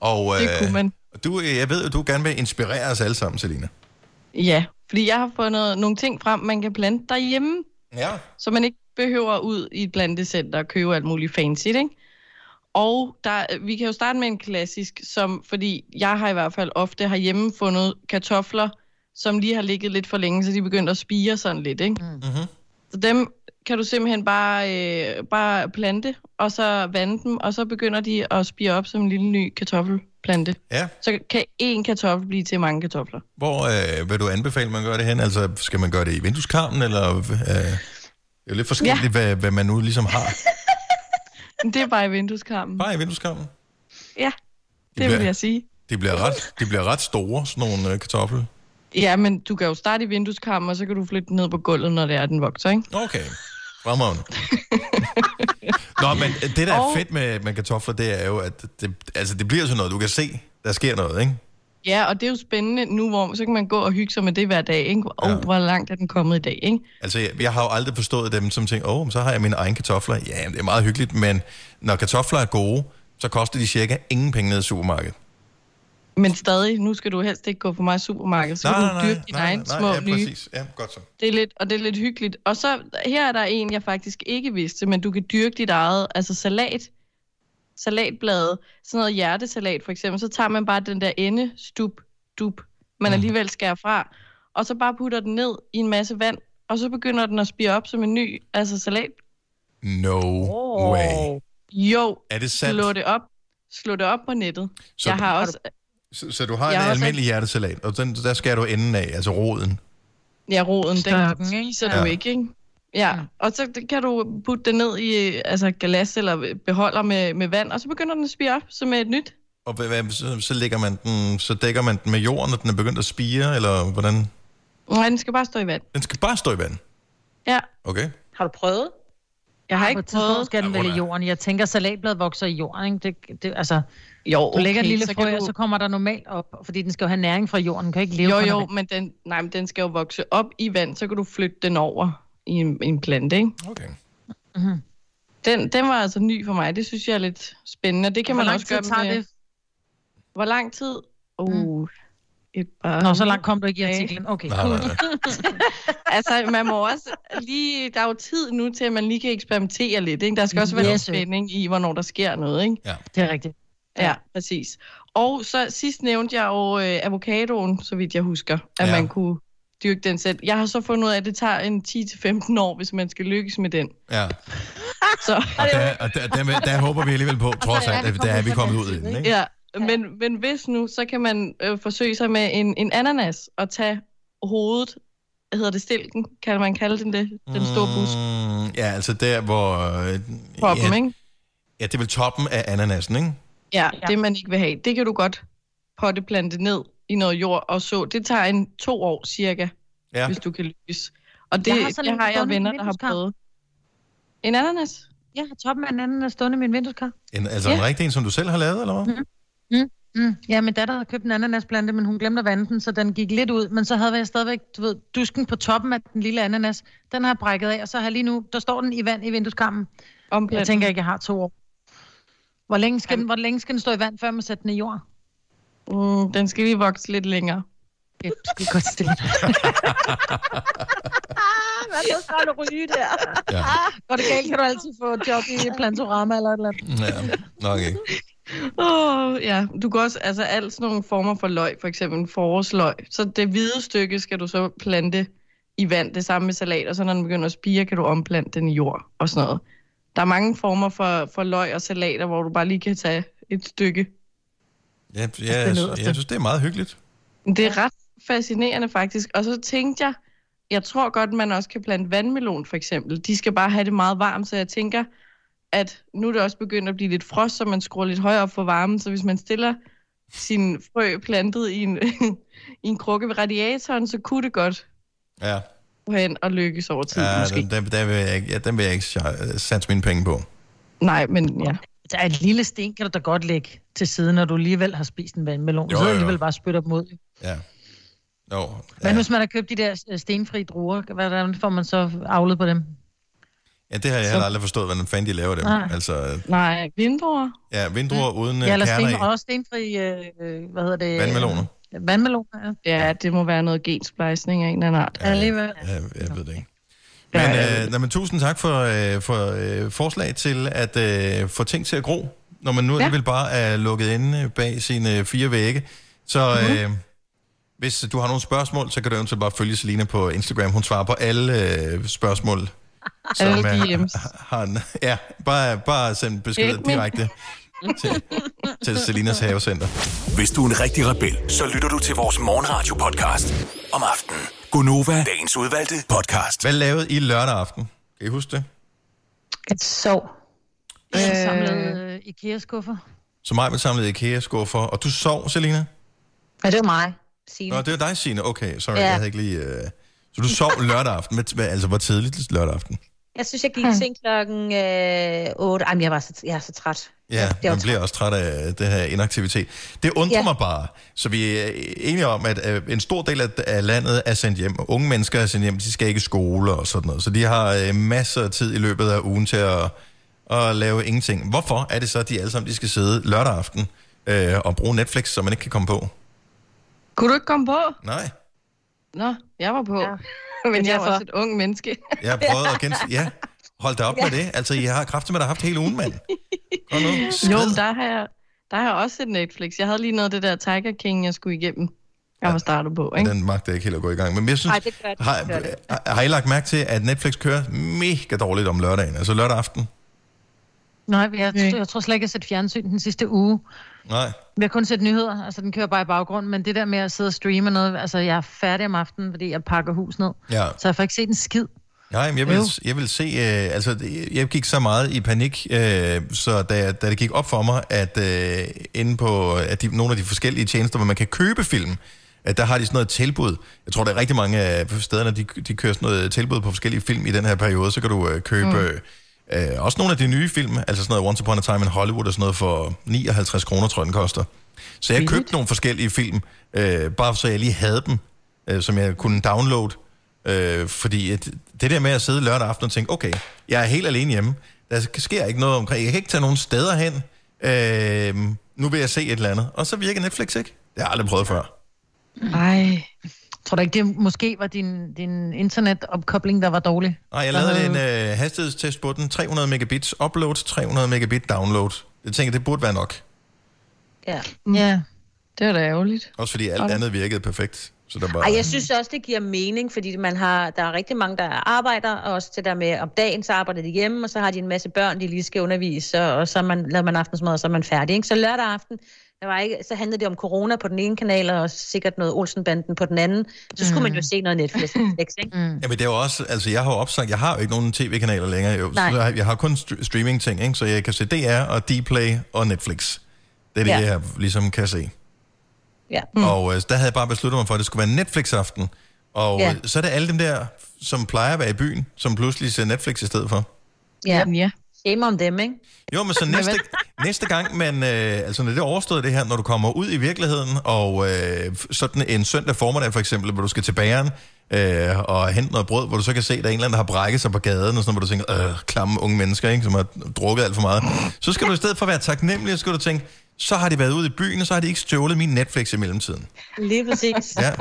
Speaker 1: Og,
Speaker 5: Det kunne man.
Speaker 1: Du, øh, jeg ved, at du gerne vil inspirere os alle sammen, Selina.
Speaker 5: Ja, fordi jeg har fundet nogle ting frem, man kan plante derhjemme.
Speaker 1: Ja.
Speaker 5: Så man ikke behøver ud i et plantecenter og købe alt muligt fancy, ikke? Og der, vi kan jo starte med en klassisk, som, fordi jeg har i hvert fald ofte herhjemme fundet kartofler, som lige har ligget lidt for længe, så de er begyndt at spire sådan lidt, ikke?
Speaker 1: Mm-hmm.
Speaker 5: Så dem kan du simpelthen bare, øh, bare plante, og så vande dem, og så begynder de at spire op som en lille ny kartoffelplante.
Speaker 1: Ja.
Speaker 5: Så kan én kartoffel blive til mange kartofler.
Speaker 1: Hvor øh, vil du anbefale, man gør det hen? Altså, skal man gøre det i vindueskarmen, eller... Øh, det er jo lidt forskelligt, ja. hvad, hvad man nu ligesom har.
Speaker 5: Det er bare i vindueskarmen.
Speaker 1: Bare i vindueskarmen?
Speaker 5: Ja, det
Speaker 1: bliver-
Speaker 5: vil jeg sige.
Speaker 1: De bliver ret, de bliver ret store, sådan nogle øh, kartofler.
Speaker 5: Ja, men du kan jo starte i vindueskarmen, og så kan du flytte den ned på gulvet, når det er, den vokser, ikke?
Speaker 1: Okay. Fremragende. Nå, men det, der er
Speaker 5: Og-
Speaker 1: fedt med, med kartofler, det er jo, at det, altså, det bliver sådan noget, du kan se, der sker noget, ikke?
Speaker 5: Ja, og det er jo spændende nu, hvor så kan man gå og hygge sig med det hver dag, ikke? Oh, hvor langt er den kommet i dag, ikke?
Speaker 1: Altså, jeg, jeg har jo aldrig forstået dem, som tænker, åh, oh, så har jeg mine egne kartofler. Ja, det er meget hyggeligt, men når kartofler er gode, så koster de cirka ingen penge nede i supermarkedet.
Speaker 5: Men stadig, nu skal du helst ikke gå for meget i supermarkedet, så kan du dyrke dine egne små
Speaker 1: ja,
Speaker 5: nye.
Speaker 1: præcis. Ja, godt så.
Speaker 5: Det er lidt, og det er lidt hyggeligt. Og så, her er der en, jeg faktisk ikke vidste, men du kan dyrke dit eget, altså salat, salatblade, sådan noget hjertesalat for eksempel, så tager man bare den der ende, stup, dup, man alligevel skærer fra, og så bare putter den ned i en masse vand, og så begynder den at spire op som en ny, altså salat.
Speaker 1: No way.
Speaker 5: Jo,
Speaker 1: Er det sandt?
Speaker 5: slå det op, slå det op på nettet.
Speaker 1: Så
Speaker 5: jeg
Speaker 1: du-
Speaker 5: har også,
Speaker 1: Så, så du har
Speaker 5: Jeg
Speaker 1: en
Speaker 5: har også-
Speaker 1: almindelig hjertesalat, og den, der skærer du enden af, altså roden.
Speaker 5: Ja, roden,
Speaker 2: Størken,
Speaker 5: den
Speaker 2: ikke?
Speaker 5: spiser
Speaker 1: Ja.
Speaker 5: du ikke, ikke? Ja, og så kan du putte det ned i altså glas eller beholder med, med vand, og så begynder den at spire op som et nyt.
Speaker 1: Og hvad, hvad, så, så, lægger man den, så dækker man den med jorden, når den er begyndt at spire, eller hvordan?
Speaker 5: Nej, den skal bare stå i vand.
Speaker 1: Den skal bare stå i vand.
Speaker 5: Ja.
Speaker 1: Okay.
Speaker 3: Har du prøvet?
Speaker 5: Jeg har
Speaker 2: På
Speaker 5: ikke
Speaker 2: tidspunkt
Speaker 5: prøvet.
Speaker 2: skal den vel i jorden. Jeg tænker, salatblad vokser i jorden, ikke? Det, det, altså,
Speaker 5: Jo,
Speaker 2: du lægger et
Speaker 5: okay,
Speaker 2: lille
Speaker 5: så
Speaker 2: frø,
Speaker 5: kan
Speaker 2: og
Speaker 5: du-
Speaker 2: så kommer der normalt op, fordi den skal jo have næring fra jorden. Den kan ikke leve
Speaker 5: Jo,
Speaker 2: på
Speaker 5: jo, men den, nej, men den skal jo vokse op i vand, så kan du flytte den over i en, i en plante, ikke?
Speaker 1: Okay.
Speaker 2: Mhm.
Speaker 5: Den, den var altså ny for mig. Det synes jeg er lidt spændende. Det kan
Speaker 2: Hvor
Speaker 5: man
Speaker 2: lang
Speaker 5: også
Speaker 2: tid
Speaker 5: gøre
Speaker 2: tager
Speaker 5: med...
Speaker 2: det?
Speaker 5: Hvor lang tid? Uh, et par...
Speaker 2: Nå, så langt kom du ikke i artiklen. Okay.
Speaker 1: Nej, nej, nej.
Speaker 5: altså, man må også lige... Der er jo tid nu til, at man lige kan eksperimentere lidt, ikke? Der skal også være
Speaker 2: Yes.
Speaker 5: yes. spænding i, hvornår der sker noget, ikke?
Speaker 1: Ja.
Speaker 2: Det er rigtigt.
Speaker 5: Ja, præcis. Og så sidst nævnte jeg jo øh, avocadoen, så vidt jeg husker, at
Speaker 1: Ja.
Speaker 5: ja. man kunne dyrke den selv. Jeg har så fundet ud af, at det tager en 10-15 år, hvis man skal lykkes med den.
Speaker 1: Ja.
Speaker 5: Så,
Speaker 1: Og, der, og der, der, der, håber vi alligevel på, trods alt, at der er vi kommet ud i den, ikke?
Speaker 5: ja, men, men hvis nu, så kan man øh, forsøge sig med en, en ananas og tage hovedet, hvad hedder det, stilken, kan man kalde den det, den store busk.
Speaker 1: Mm, ja, altså der, hvor... øh,
Speaker 5: Toppen,
Speaker 1: ja,
Speaker 5: ikke?
Speaker 1: Ja, det er vel toppen af ananasen, ikke?
Speaker 5: Ja, det man ikke vil have, det kan du godt potteplante ned i noget jord og så. Det tager en to år cirka,
Speaker 1: Ja.
Speaker 5: hvis du kan lykkes. Og det,
Speaker 2: Jeg har
Speaker 5: det
Speaker 2: sådan en
Speaker 5: har jeg venner, der har prøvet. En ananas?
Speaker 2: Ja, toppen af en ananas stående i min vindueskar.
Speaker 1: En, altså ja. en rigtig en, som du selv har lavet, eller hvad?
Speaker 2: Mm. Mm. Ja, min datter havde købt en ananasplante, men hun glemte at vande den, så den gik lidt ud. Men så havde jeg stadigvæk, du ved, dusken på toppen af den lille ananas. Den har jeg brækket af, og så har jeg lige nu, der står den i vand i vindueskarmen.
Speaker 5: Omplanten.
Speaker 2: Jeg tænker ikke, jeg har to år. Hvor længe skal, den, hvor længe skal den stå i vand, før man sætter den i jord?
Speaker 5: Mm, den skal lige vokse lidt længere.
Speaker 2: Det skal godt stille.
Speaker 3: Hvad er så at ryge der?
Speaker 1: Ja.
Speaker 2: Går det galt, kan du altid få job i Plantorama eller et eller andet.
Speaker 1: Ja, nok ikke.
Speaker 5: Åh, oh, ja. Du kan også, altså alt sådan nogle former for løg, for eksempel forårsløg. Så det hvide stykke skal du så plante i vand, det samme med salat, og så når den begynder at spire, kan du omplante den i jord og sådan noget. Der er mange former for, for løg og salater, hvor du bare lige kan tage et stykke.
Speaker 1: Ja, ja,
Speaker 5: det
Speaker 1: jeg,
Speaker 5: nederste.
Speaker 1: jeg synes, det er meget hyggeligt.
Speaker 5: Det er ret fascinerende faktisk. Og så tænkte jeg, jeg tror godt, man også kan plante vandmelon for eksempel. De skal bare have det meget varmt, så jeg tænker, at nu er det også begyndt at blive lidt frost, så man skruer lidt højere op for varmen. Så hvis man stiller sin frø plantet i en, i en krukke ved radiatoren, så kunne det godt
Speaker 1: Ja,
Speaker 5: gå hen og lykkes over tid
Speaker 1: ja
Speaker 5: måske.
Speaker 1: den, den, den, vil jeg, ikke- ja, den vil jeg ikke sj- satse mine penge på.
Speaker 5: Nej, men ja.
Speaker 2: Der er et lille sten, kan du da godt lægge til siden, når du alligevel har spist en vandmelon.
Speaker 1: Jo,
Speaker 2: Så
Speaker 1: jo, jo.
Speaker 2: alligevel bare spytter dem ud.
Speaker 1: Ja. Nå,
Speaker 2: Men hvis man har købt de der øh, stenfri druer, hvordan får man så aflet på dem?
Speaker 1: ja, det har jeg
Speaker 2: Så-
Speaker 1: heller aldrig forstået, hvordan fanden de laver dem.
Speaker 2: Nej.
Speaker 1: Altså,
Speaker 5: Nej, vindruer.
Speaker 1: ja, vindruer uden
Speaker 2: Ja,
Speaker 1: ja,
Speaker 2: eller
Speaker 1: kerner
Speaker 2: sten,
Speaker 1: i.
Speaker 2: og også stenfri, øh, øh, hvad hedder det?
Speaker 1: Vandmeloner.
Speaker 2: Vandmeloner, ja.
Speaker 5: Ja, det må være noget gensplejsning af en eller anden art.
Speaker 2: Ja, alligevel.
Speaker 1: Ja, jeg ved det ikke. Men, øh, nej, men tusind tak for, øh, for øh, forslag til at øh, få ting til at gro, når man nu alligevel bare er lukket inde bag sine fire vægge. Så øh, hvis du har nogle spørgsmål, så kan du eventuelt bare følge Selina på Instagram. Hun svarer på alle øh, spørgsmål.
Speaker 5: Alle
Speaker 1: øh,
Speaker 5: DM's.
Speaker 1: har, en- ja, bare, bare send besked direkte til, til Selinas havecenter.
Speaker 6: Hvis du er en rigtig rebel, så lytter du til vores morgenradio-podcast om aftenen. Gunova, dagens udvalgte podcast.
Speaker 1: Hvad lavede I lørdag aften? Kan I huske det?
Speaker 3: Et sov.
Speaker 2: Jeg samlede øh, IKEA-skuffer.
Speaker 1: Så mig vil samle IKEA-skuffer, og du sov, Selina?
Speaker 3: Ja, det var mig. Signe.
Speaker 1: Nå, det var dig, Signe. Okay, sorry,
Speaker 3: Ja.
Speaker 1: jeg havde ikke lige... Uh... Så du sov lørdag aften. Hvad- Altså, hvor tidligt lørdag aften?
Speaker 3: Jeg synes, jeg gik i seng klokken øh, 8. Ej, men jeg, var så, jeg er så træt.
Speaker 1: Ja,
Speaker 3: det
Speaker 1: man bliver også træt af det her inaktivitet. Det undrer
Speaker 3: Ja.
Speaker 1: mig bare. Så vi er enige om, at øh, en stor del af- af landet er sendt hjem. Unge mennesker er sendt hjem, de skal ikke i skole og sådan noget. Så de har øh, masser af tid i løbet af ugen til at, at lave ingenting. Hvorfor er det så, at de alle sammen de skal sidde lørdag aften øh, og bruge Netflix, så man ikke kan komme på?
Speaker 5: Kunne du ikke komme på?
Speaker 1: Nej.
Speaker 5: Nå, jeg var på. Ja. Men
Speaker 3: er
Speaker 5: jeg var
Speaker 3: derfor.
Speaker 5: også et ung menneske.
Speaker 1: Jeg har prøvet at gens... Ja, hold da op med det. Altså, jeg har kraftigt med at haft hele ugen, mand. Kom nu,
Speaker 5: Jo, men der har, jeg, der har jeg også set Netflix. Jeg havde lige noget af det der Tiger King, jeg skulle igennem. Jeg var startet på, ikke?
Speaker 1: Den magter jeg ikke helt at gå i gang. Men jeg synes,
Speaker 5: Ej, det gør det, det
Speaker 1: har,
Speaker 5: gør det.
Speaker 1: har, har I lagt mærke til, at Netflix kører mega dårligt om lørdagen? Altså lørdag aften?
Speaker 2: Nej, jeg, jeg, jeg tror slet ikke, jeg har set fjernsyn den sidste uge.
Speaker 1: Nej.
Speaker 2: Vi har kun set nyheder, altså den kører bare i baggrunden, men det der med at sidde og streame noget, altså jeg er færdig om aftenen, fordi jeg pakker hus ned.
Speaker 1: Ja.
Speaker 2: Så jeg får ikke set en skid.
Speaker 1: Nej, men jeg vil, jeg vil se, øh, altså jeg gik så meget i panik, øh, så da, da det gik op for mig, at øh, inde på at de, nogle af de forskellige tjenester, hvor man kan købe film, at der har de sådan noget tilbud. Jeg tror, der er rigtig mange af stederne, de, de kører sådan noget tilbud på forskellige film i den her periode, så kan du øh, købe mm. Øh, også nogle af de nye film, altså sådan noget Once Upon a Time in Hollywood og sådan noget for 59 kroner, tror jeg, den koster. Så jeg købte nogle forskellige film, øh, bare så jeg lige havde dem, øh, som jeg kunne downloade. Øh, fordi at det der med at sidde lørdag aften og tænke, okay, jeg er helt alene hjemme, der sker ikke noget omkring, jeg kan ikke tage nogen steder hen, øh, nu vil jeg se et eller andet. Og så virker Netflix ikke. Det har jeg aldrig prøvet før.
Speaker 5: Ej.
Speaker 2: Tror du ikke, det måske var din, din internetopkobling, der var dårlig?
Speaker 1: Nej, jeg lavede en øh, hastighedstest på den. 300 megabits upload, 300 megabit download. Jeg tænker, det burde være nok.
Speaker 3: Ja.
Speaker 2: Ja.
Speaker 5: Det er da ærgerligt.
Speaker 1: Også fordi alt
Speaker 3: Hold.
Speaker 1: andet virkede perfekt. Så der var...
Speaker 3: Ej, jeg synes også, det giver mening, fordi man har, der er rigtig mange, der arbejder, og også det der med, om dagen så arbejder de hjemme, og så har de en masse børn, de lige skal undervise, og, og så man, laver man aftensmad, og så er man færdig. Ikke? Så lørdag aften, der var ikke, så handlede det om corona på den ene kanal, og sikkert noget Olsenbanden på den anden. Så skulle mm. man jo se noget Netflix. ikke? Mm.
Speaker 1: Jamen det er jo også, altså jeg har jo opsagt, jeg har jo ikke nogen tv-kanaler længere, jo.
Speaker 3: Nej.
Speaker 1: Så jeg, har- kun st- streaming-ting, ikke? så jeg kan se DR og Dplay og Netflix. Det er det,
Speaker 3: Ja.
Speaker 1: jeg ligesom kan se.
Speaker 3: Ja.
Speaker 1: Mm. Og øh, der havde jeg bare besluttet mig for, at det skulle være Netflix-aften. Og
Speaker 3: Ja.
Speaker 1: ja. så er det alle dem der, som plejer at være i byen, som pludselig ser Netflix i stedet for.
Speaker 3: Ja.
Speaker 5: ja.
Speaker 3: Shame om dem, ikke?
Speaker 1: Jo, men så næste, næste gang, man, øh, altså når det er overstået det her, når du kommer ud i virkeligheden, og øh, sådan en søndag formiddag for eksempel, hvor du skal til bageren øh, og hente noget brød, hvor du så kan se, at der er en eller anden, der har brækket sig på gaden, og sådan, hvor du tænker, øh, klamme unge mennesker, ikke, som har drukket alt for meget. Så skal du i stedet for at være taknemmelig, så skal du tænke, så har de været ude i byen, og så har de ikke stjålet min Netflix i mellemtiden.
Speaker 3: Lige præcis.
Speaker 1: Ja.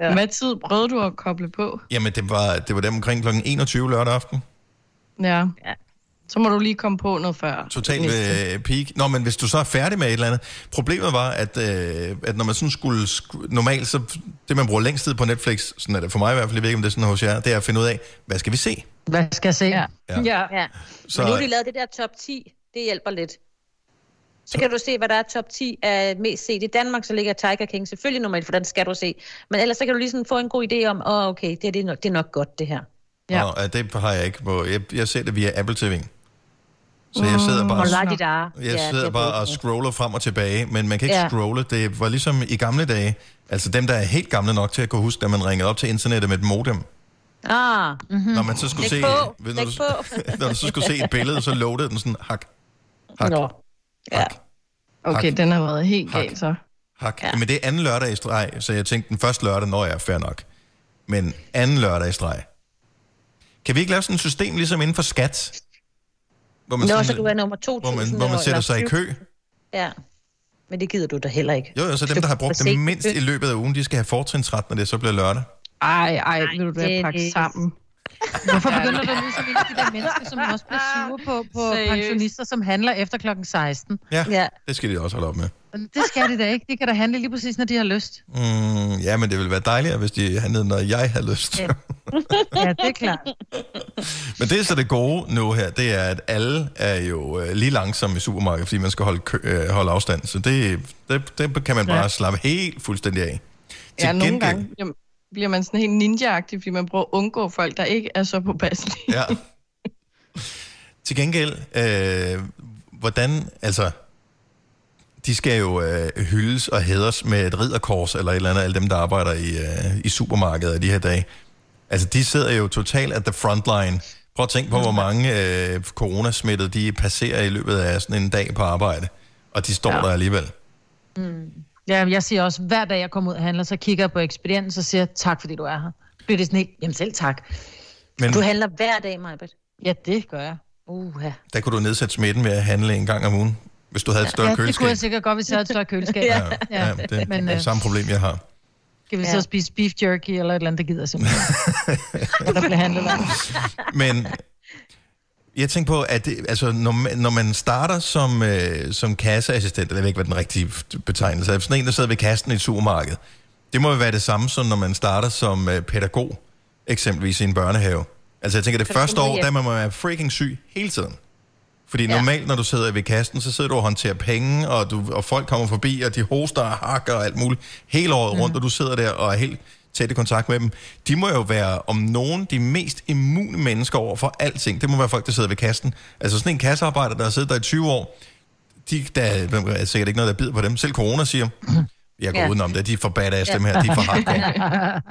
Speaker 5: ja. Hvad tid prøvede du at koble på?
Speaker 1: Jamen, det var, det var dem omkring kl. 21 lørdag aften.
Speaker 5: Ja. ja. Så må du lige komme på noget før.
Speaker 1: Totalt ved peak. Nå, men hvis du så er færdig med et eller andet. Problemet var, at, øh, at når man sådan skulle... sk- Normalt, så det man bruger længst tid på Netflix, sådan er det for mig i hvert fald, jeg ved ikke, om det er sådan hos jer, det er at finde ud af, hvad skal vi se?
Speaker 2: Hvad skal jeg se? Ja.
Speaker 1: Ja.
Speaker 3: ja. ja.
Speaker 1: Så-.
Speaker 3: Men nu har de lavet det der top 10. Det hjælper lidt. Så kan du se, hvad der er top 10 af mest set i Danmark, så ligger Tiger King selvfølgelig normalt, for den skal du se. Men ellers så kan du lige sådan få en god idé om, åh oh, okay, det, er, det, er nok, det er nok godt det her.
Speaker 1: Ja. Og, øh, det har jeg ikke på... Jeg, jeg ser det via Apple TV. Så jeg sidder bare...
Speaker 3: Ar.
Speaker 1: Jeg sidder bare og scroller frem og tilbage, men man kan ikke
Speaker 3: Ja.
Speaker 1: scrolle. Det var ligesom i gamle dage. Altså dem, der er helt gamle nok til at kunne huske, da man ringede op til internettet med et modem.
Speaker 3: Ah. Mm-hmm.
Speaker 1: Når man så skulle
Speaker 3: Læg
Speaker 1: se,
Speaker 3: på.
Speaker 1: ved-
Speaker 3: Læg
Speaker 1: når, du,
Speaker 3: på.
Speaker 1: når du så skulle se et billede, så loadede den sådan hak, hak,
Speaker 3: Nå. Ja.
Speaker 5: Okay,
Speaker 1: Hak.
Speaker 5: den har været helt
Speaker 1: Hak.
Speaker 5: galt så.
Speaker 1: hak. Ja. Men det er anden lørdag i streg, så jeg tænkte den første lørdag, når jeg er fair nok. Men anden lørdag i streg. Kan vi ikke lave sådan et system ligesom inden for skat? Hvor
Speaker 3: Nå,
Speaker 1: sådan-
Speaker 3: så du er nummer 2000.
Speaker 1: hvor man, hvor man sætter sig i kø.
Speaker 3: Ja. Men det gider du da heller ikke.
Speaker 1: Jo, jo, så dem, der har brugt det mindst i løbet af ugen, de skal have fortrinsret, når det så bliver lørdag.
Speaker 5: Ej, ej, vil du da
Speaker 3: det-
Speaker 5: pakke sammen?
Speaker 2: Hvorfor begynder du nu som en af de der mennesker, som også bliver sure på, på
Speaker 5: Seriøst?
Speaker 2: pensionister, som handler efter klokken 16?
Speaker 1: Ja,
Speaker 3: ja,
Speaker 1: det skal de også holde op med.
Speaker 2: Det skal de da ikke. De kan da handle lige præcis, når de har lyst.
Speaker 1: Mm, ja, men det ville være dejligere, hvis de handlede, når jeg havde lyst.
Speaker 2: Ja. ja, det er klart.
Speaker 1: Men det er så det gode nu her, det er, at alle er jo øh, lige langsomme i supermarkedet, fordi man skal holde, kø, øh, holde afstand. Så det, det, det kan man bare
Speaker 5: Ja.
Speaker 1: slappe helt fuldstændig af. Til
Speaker 5: Ja, nogle
Speaker 1: gengæld-
Speaker 5: gange jamen, bliver man sådan helt ninja-agtig, fordi man prøver at undgå folk, der ikke er så påpasselige.
Speaker 1: Ja. Til gengæld, øh, hvordan, altså, de skal jo øh, hyldes og hædres med et ridderkors, eller et eller andet, alle dem, der arbejder i, øh, i supermarkedet i de her dage. Altså, de sidder jo totalt at the frontline. Prøv at tænke på, hvor mange øh, coronasmittede de passerer i løbet af sådan en dag på arbejde. Og de står ja. der alligevel.
Speaker 2: Mm. Ja, jeg siger også, hver dag jeg kommer ud og handler, så kigger jeg på ekspedienten, så siger jeg, tak fordi du er her. Bliver det sådan helt, jamen selv tak.
Speaker 1: Men
Speaker 3: Du handler hver dag, Majbet.
Speaker 2: Ja, det gør jeg.
Speaker 3: Uh,
Speaker 1: der kunne du nedsætte smitten ved at handle en gang om ugen, hvis du havde et større
Speaker 2: ja, det kunne
Speaker 1: køleskab.
Speaker 2: jeg sikkert godt, hvis jeg havde et større køleskab.
Speaker 1: Ja, ja, det er
Speaker 2: men
Speaker 1: det
Speaker 2: øh,
Speaker 1: samme problem, jeg har.
Speaker 2: skal vi så
Speaker 3: Ja.
Speaker 2: spise beef jerky eller et eller andet, der gider simpelthen. Og der bliver handlet om.
Speaker 1: Men jeg tænker på, at det, altså, når, man, når man starter som, øh, som kasseassistent, eller jeg ved ikke, hvad den rigtige betegnelse er, sådan en, der sidder ved kassen i et supermarked, det må jo være det samme, som når man starter som øh, pædagog, eksempelvis i en børnehave. Altså jeg tænker, det første år, der
Speaker 3: hjem?
Speaker 1: må man være freaking syg hele tiden. Fordi
Speaker 3: Ja.
Speaker 1: normalt, når du sidder ved kassen, så sidder du og håndterer penge, og, du, og folk kommer forbi, og de hoster og hakker og alt muligt hele året rundt, og du sidder der og er helt tæt i kontakt med dem. De må jo være om nogen de mest immune mennesker over for alting. Det må være folk, der sidder ved kassen. Altså sådan en kassearbejder, der har siddet der i 20 år, de, der er sikkert ikke noget, der bider på dem. Selv corona siger, jeg går
Speaker 5: Ja.
Speaker 1: ja. udenom det, de er for badass, dem her, de er for hardcore.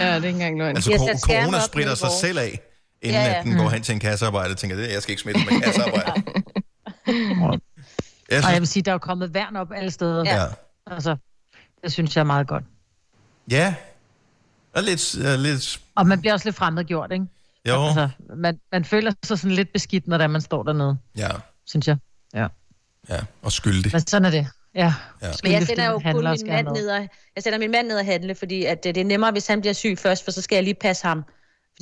Speaker 5: ja, det er ikke engang løgn.
Speaker 1: Altså, corona spritter sig selv af, inden
Speaker 2: Ja,
Speaker 1: ja, at den går hen til en kassearbejder og tænker, det, jeg skal ikke smitte med kassearbejder. Jeg
Speaker 2: Og jeg
Speaker 1: synes,
Speaker 2: vil sige, der er jo kommet værn op alle steder.
Speaker 1: Ja.
Speaker 2: Altså, det synes jeg er meget godt.
Speaker 1: ja, og lidt, uh, lidt
Speaker 2: Og man bliver også lidt fremmedgjort, ikke?
Speaker 1: jo,
Speaker 2: Altså, man, man føler sig sådan lidt beskidt, når det man står dernede,
Speaker 1: ja,
Speaker 2: synes jeg. Ja.
Speaker 1: ja, og skyldig.
Speaker 2: Men sådan er det. Ja.
Speaker 1: ja.
Speaker 3: Men jeg sender jo kun min mand ned og, jeg sender min mand ned og handle, fordi at det, det er nemmere, hvis han bliver syg først, for så skal jeg lige passe ham.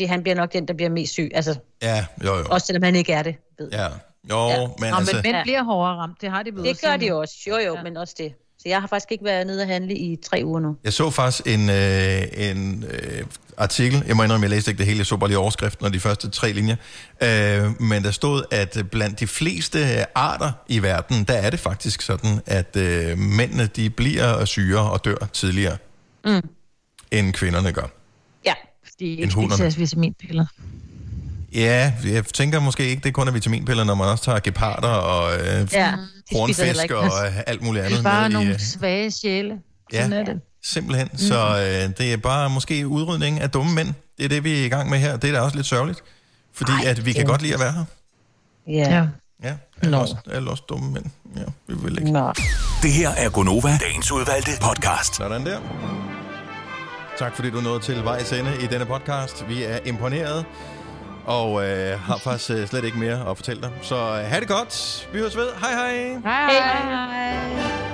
Speaker 3: Fordi han bliver nok den, der bliver mest syg. Altså,
Speaker 1: Ja, jo jo.
Speaker 3: også selvom han ikke er det. Ved.
Speaker 1: Ja. Jo,
Speaker 3: Ja.
Speaker 1: men
Speaker 2: Nå,
Speaker 1: altså...
Speaker 2: men mænd bliver hårdere ramt. Det har de ved
Speaker 3: Det gør de også. Jo, jo, ja. men også det. Så jeg har faktisk ikke været nede og handle i tre uger nu.
Speaker 1: Jeg så faktisk en, øh, en øh, artikel, jeg må indrømme, jeg læste ikke det hele, jeg så bare lige overskriften og de første tre linjer, øh, men der stod, at blandt de fleste arter i verden, der er det faktisk sådan, at øh, mændene de bliver syre og dør tidligere,
Speaker 3: Mm.
Speaker 1: end kvinderne gør.
Speaker 3: Ja.
Speaker 2: De ikke
Speaker 1: hunderne.
Speaker 2: spiser vitaminpiller.
Speaker 1: Ja, jeg tænker måske ikke, det kun er vitaminpiller, når man også tager geparder og øh,
Speaker 2: Ja,
Speaker 1: hornfisk og øh, alt muligt
Speaker 2: Det
Speaker 1: andet.
Speaker 2: er bare
Speaker 1: med i,
Speaker 2: nogle
Speaker 1: øh,
Speaker 2: svage sjæle.
Speaker 1: Ja.
Speaker 2: Sådan er det.
Speaker 1: Simpelthen. Mm. Så øh, det er bare måske udrydning af dumme mænd. Det er det, vi er i gang med her. Det er da også lidt sørgeligt. Fordi Ej, at vi kan
Speaker 3: ja.
Speaker 1: godt lide at være her.
Speaker 3: Ja.
Speaker 1: Ja, alle, også, alle også dumme mænd. Ja, vi vil ikke.
Speaker 3: Nå.
Speaker 6: Det her er Gonova, dagens udvalgte podcast.
Speaker 1: Sådan der. Tak fordi du nåede til vejs ende i denne podcast. Vi er imponeret og øh, har faktisk øh, slet ikke mere at fortælle dig. Så øh, ha' det godt. Vi høres ved. Hej hej.
Speaker 2: Hej hej. hej.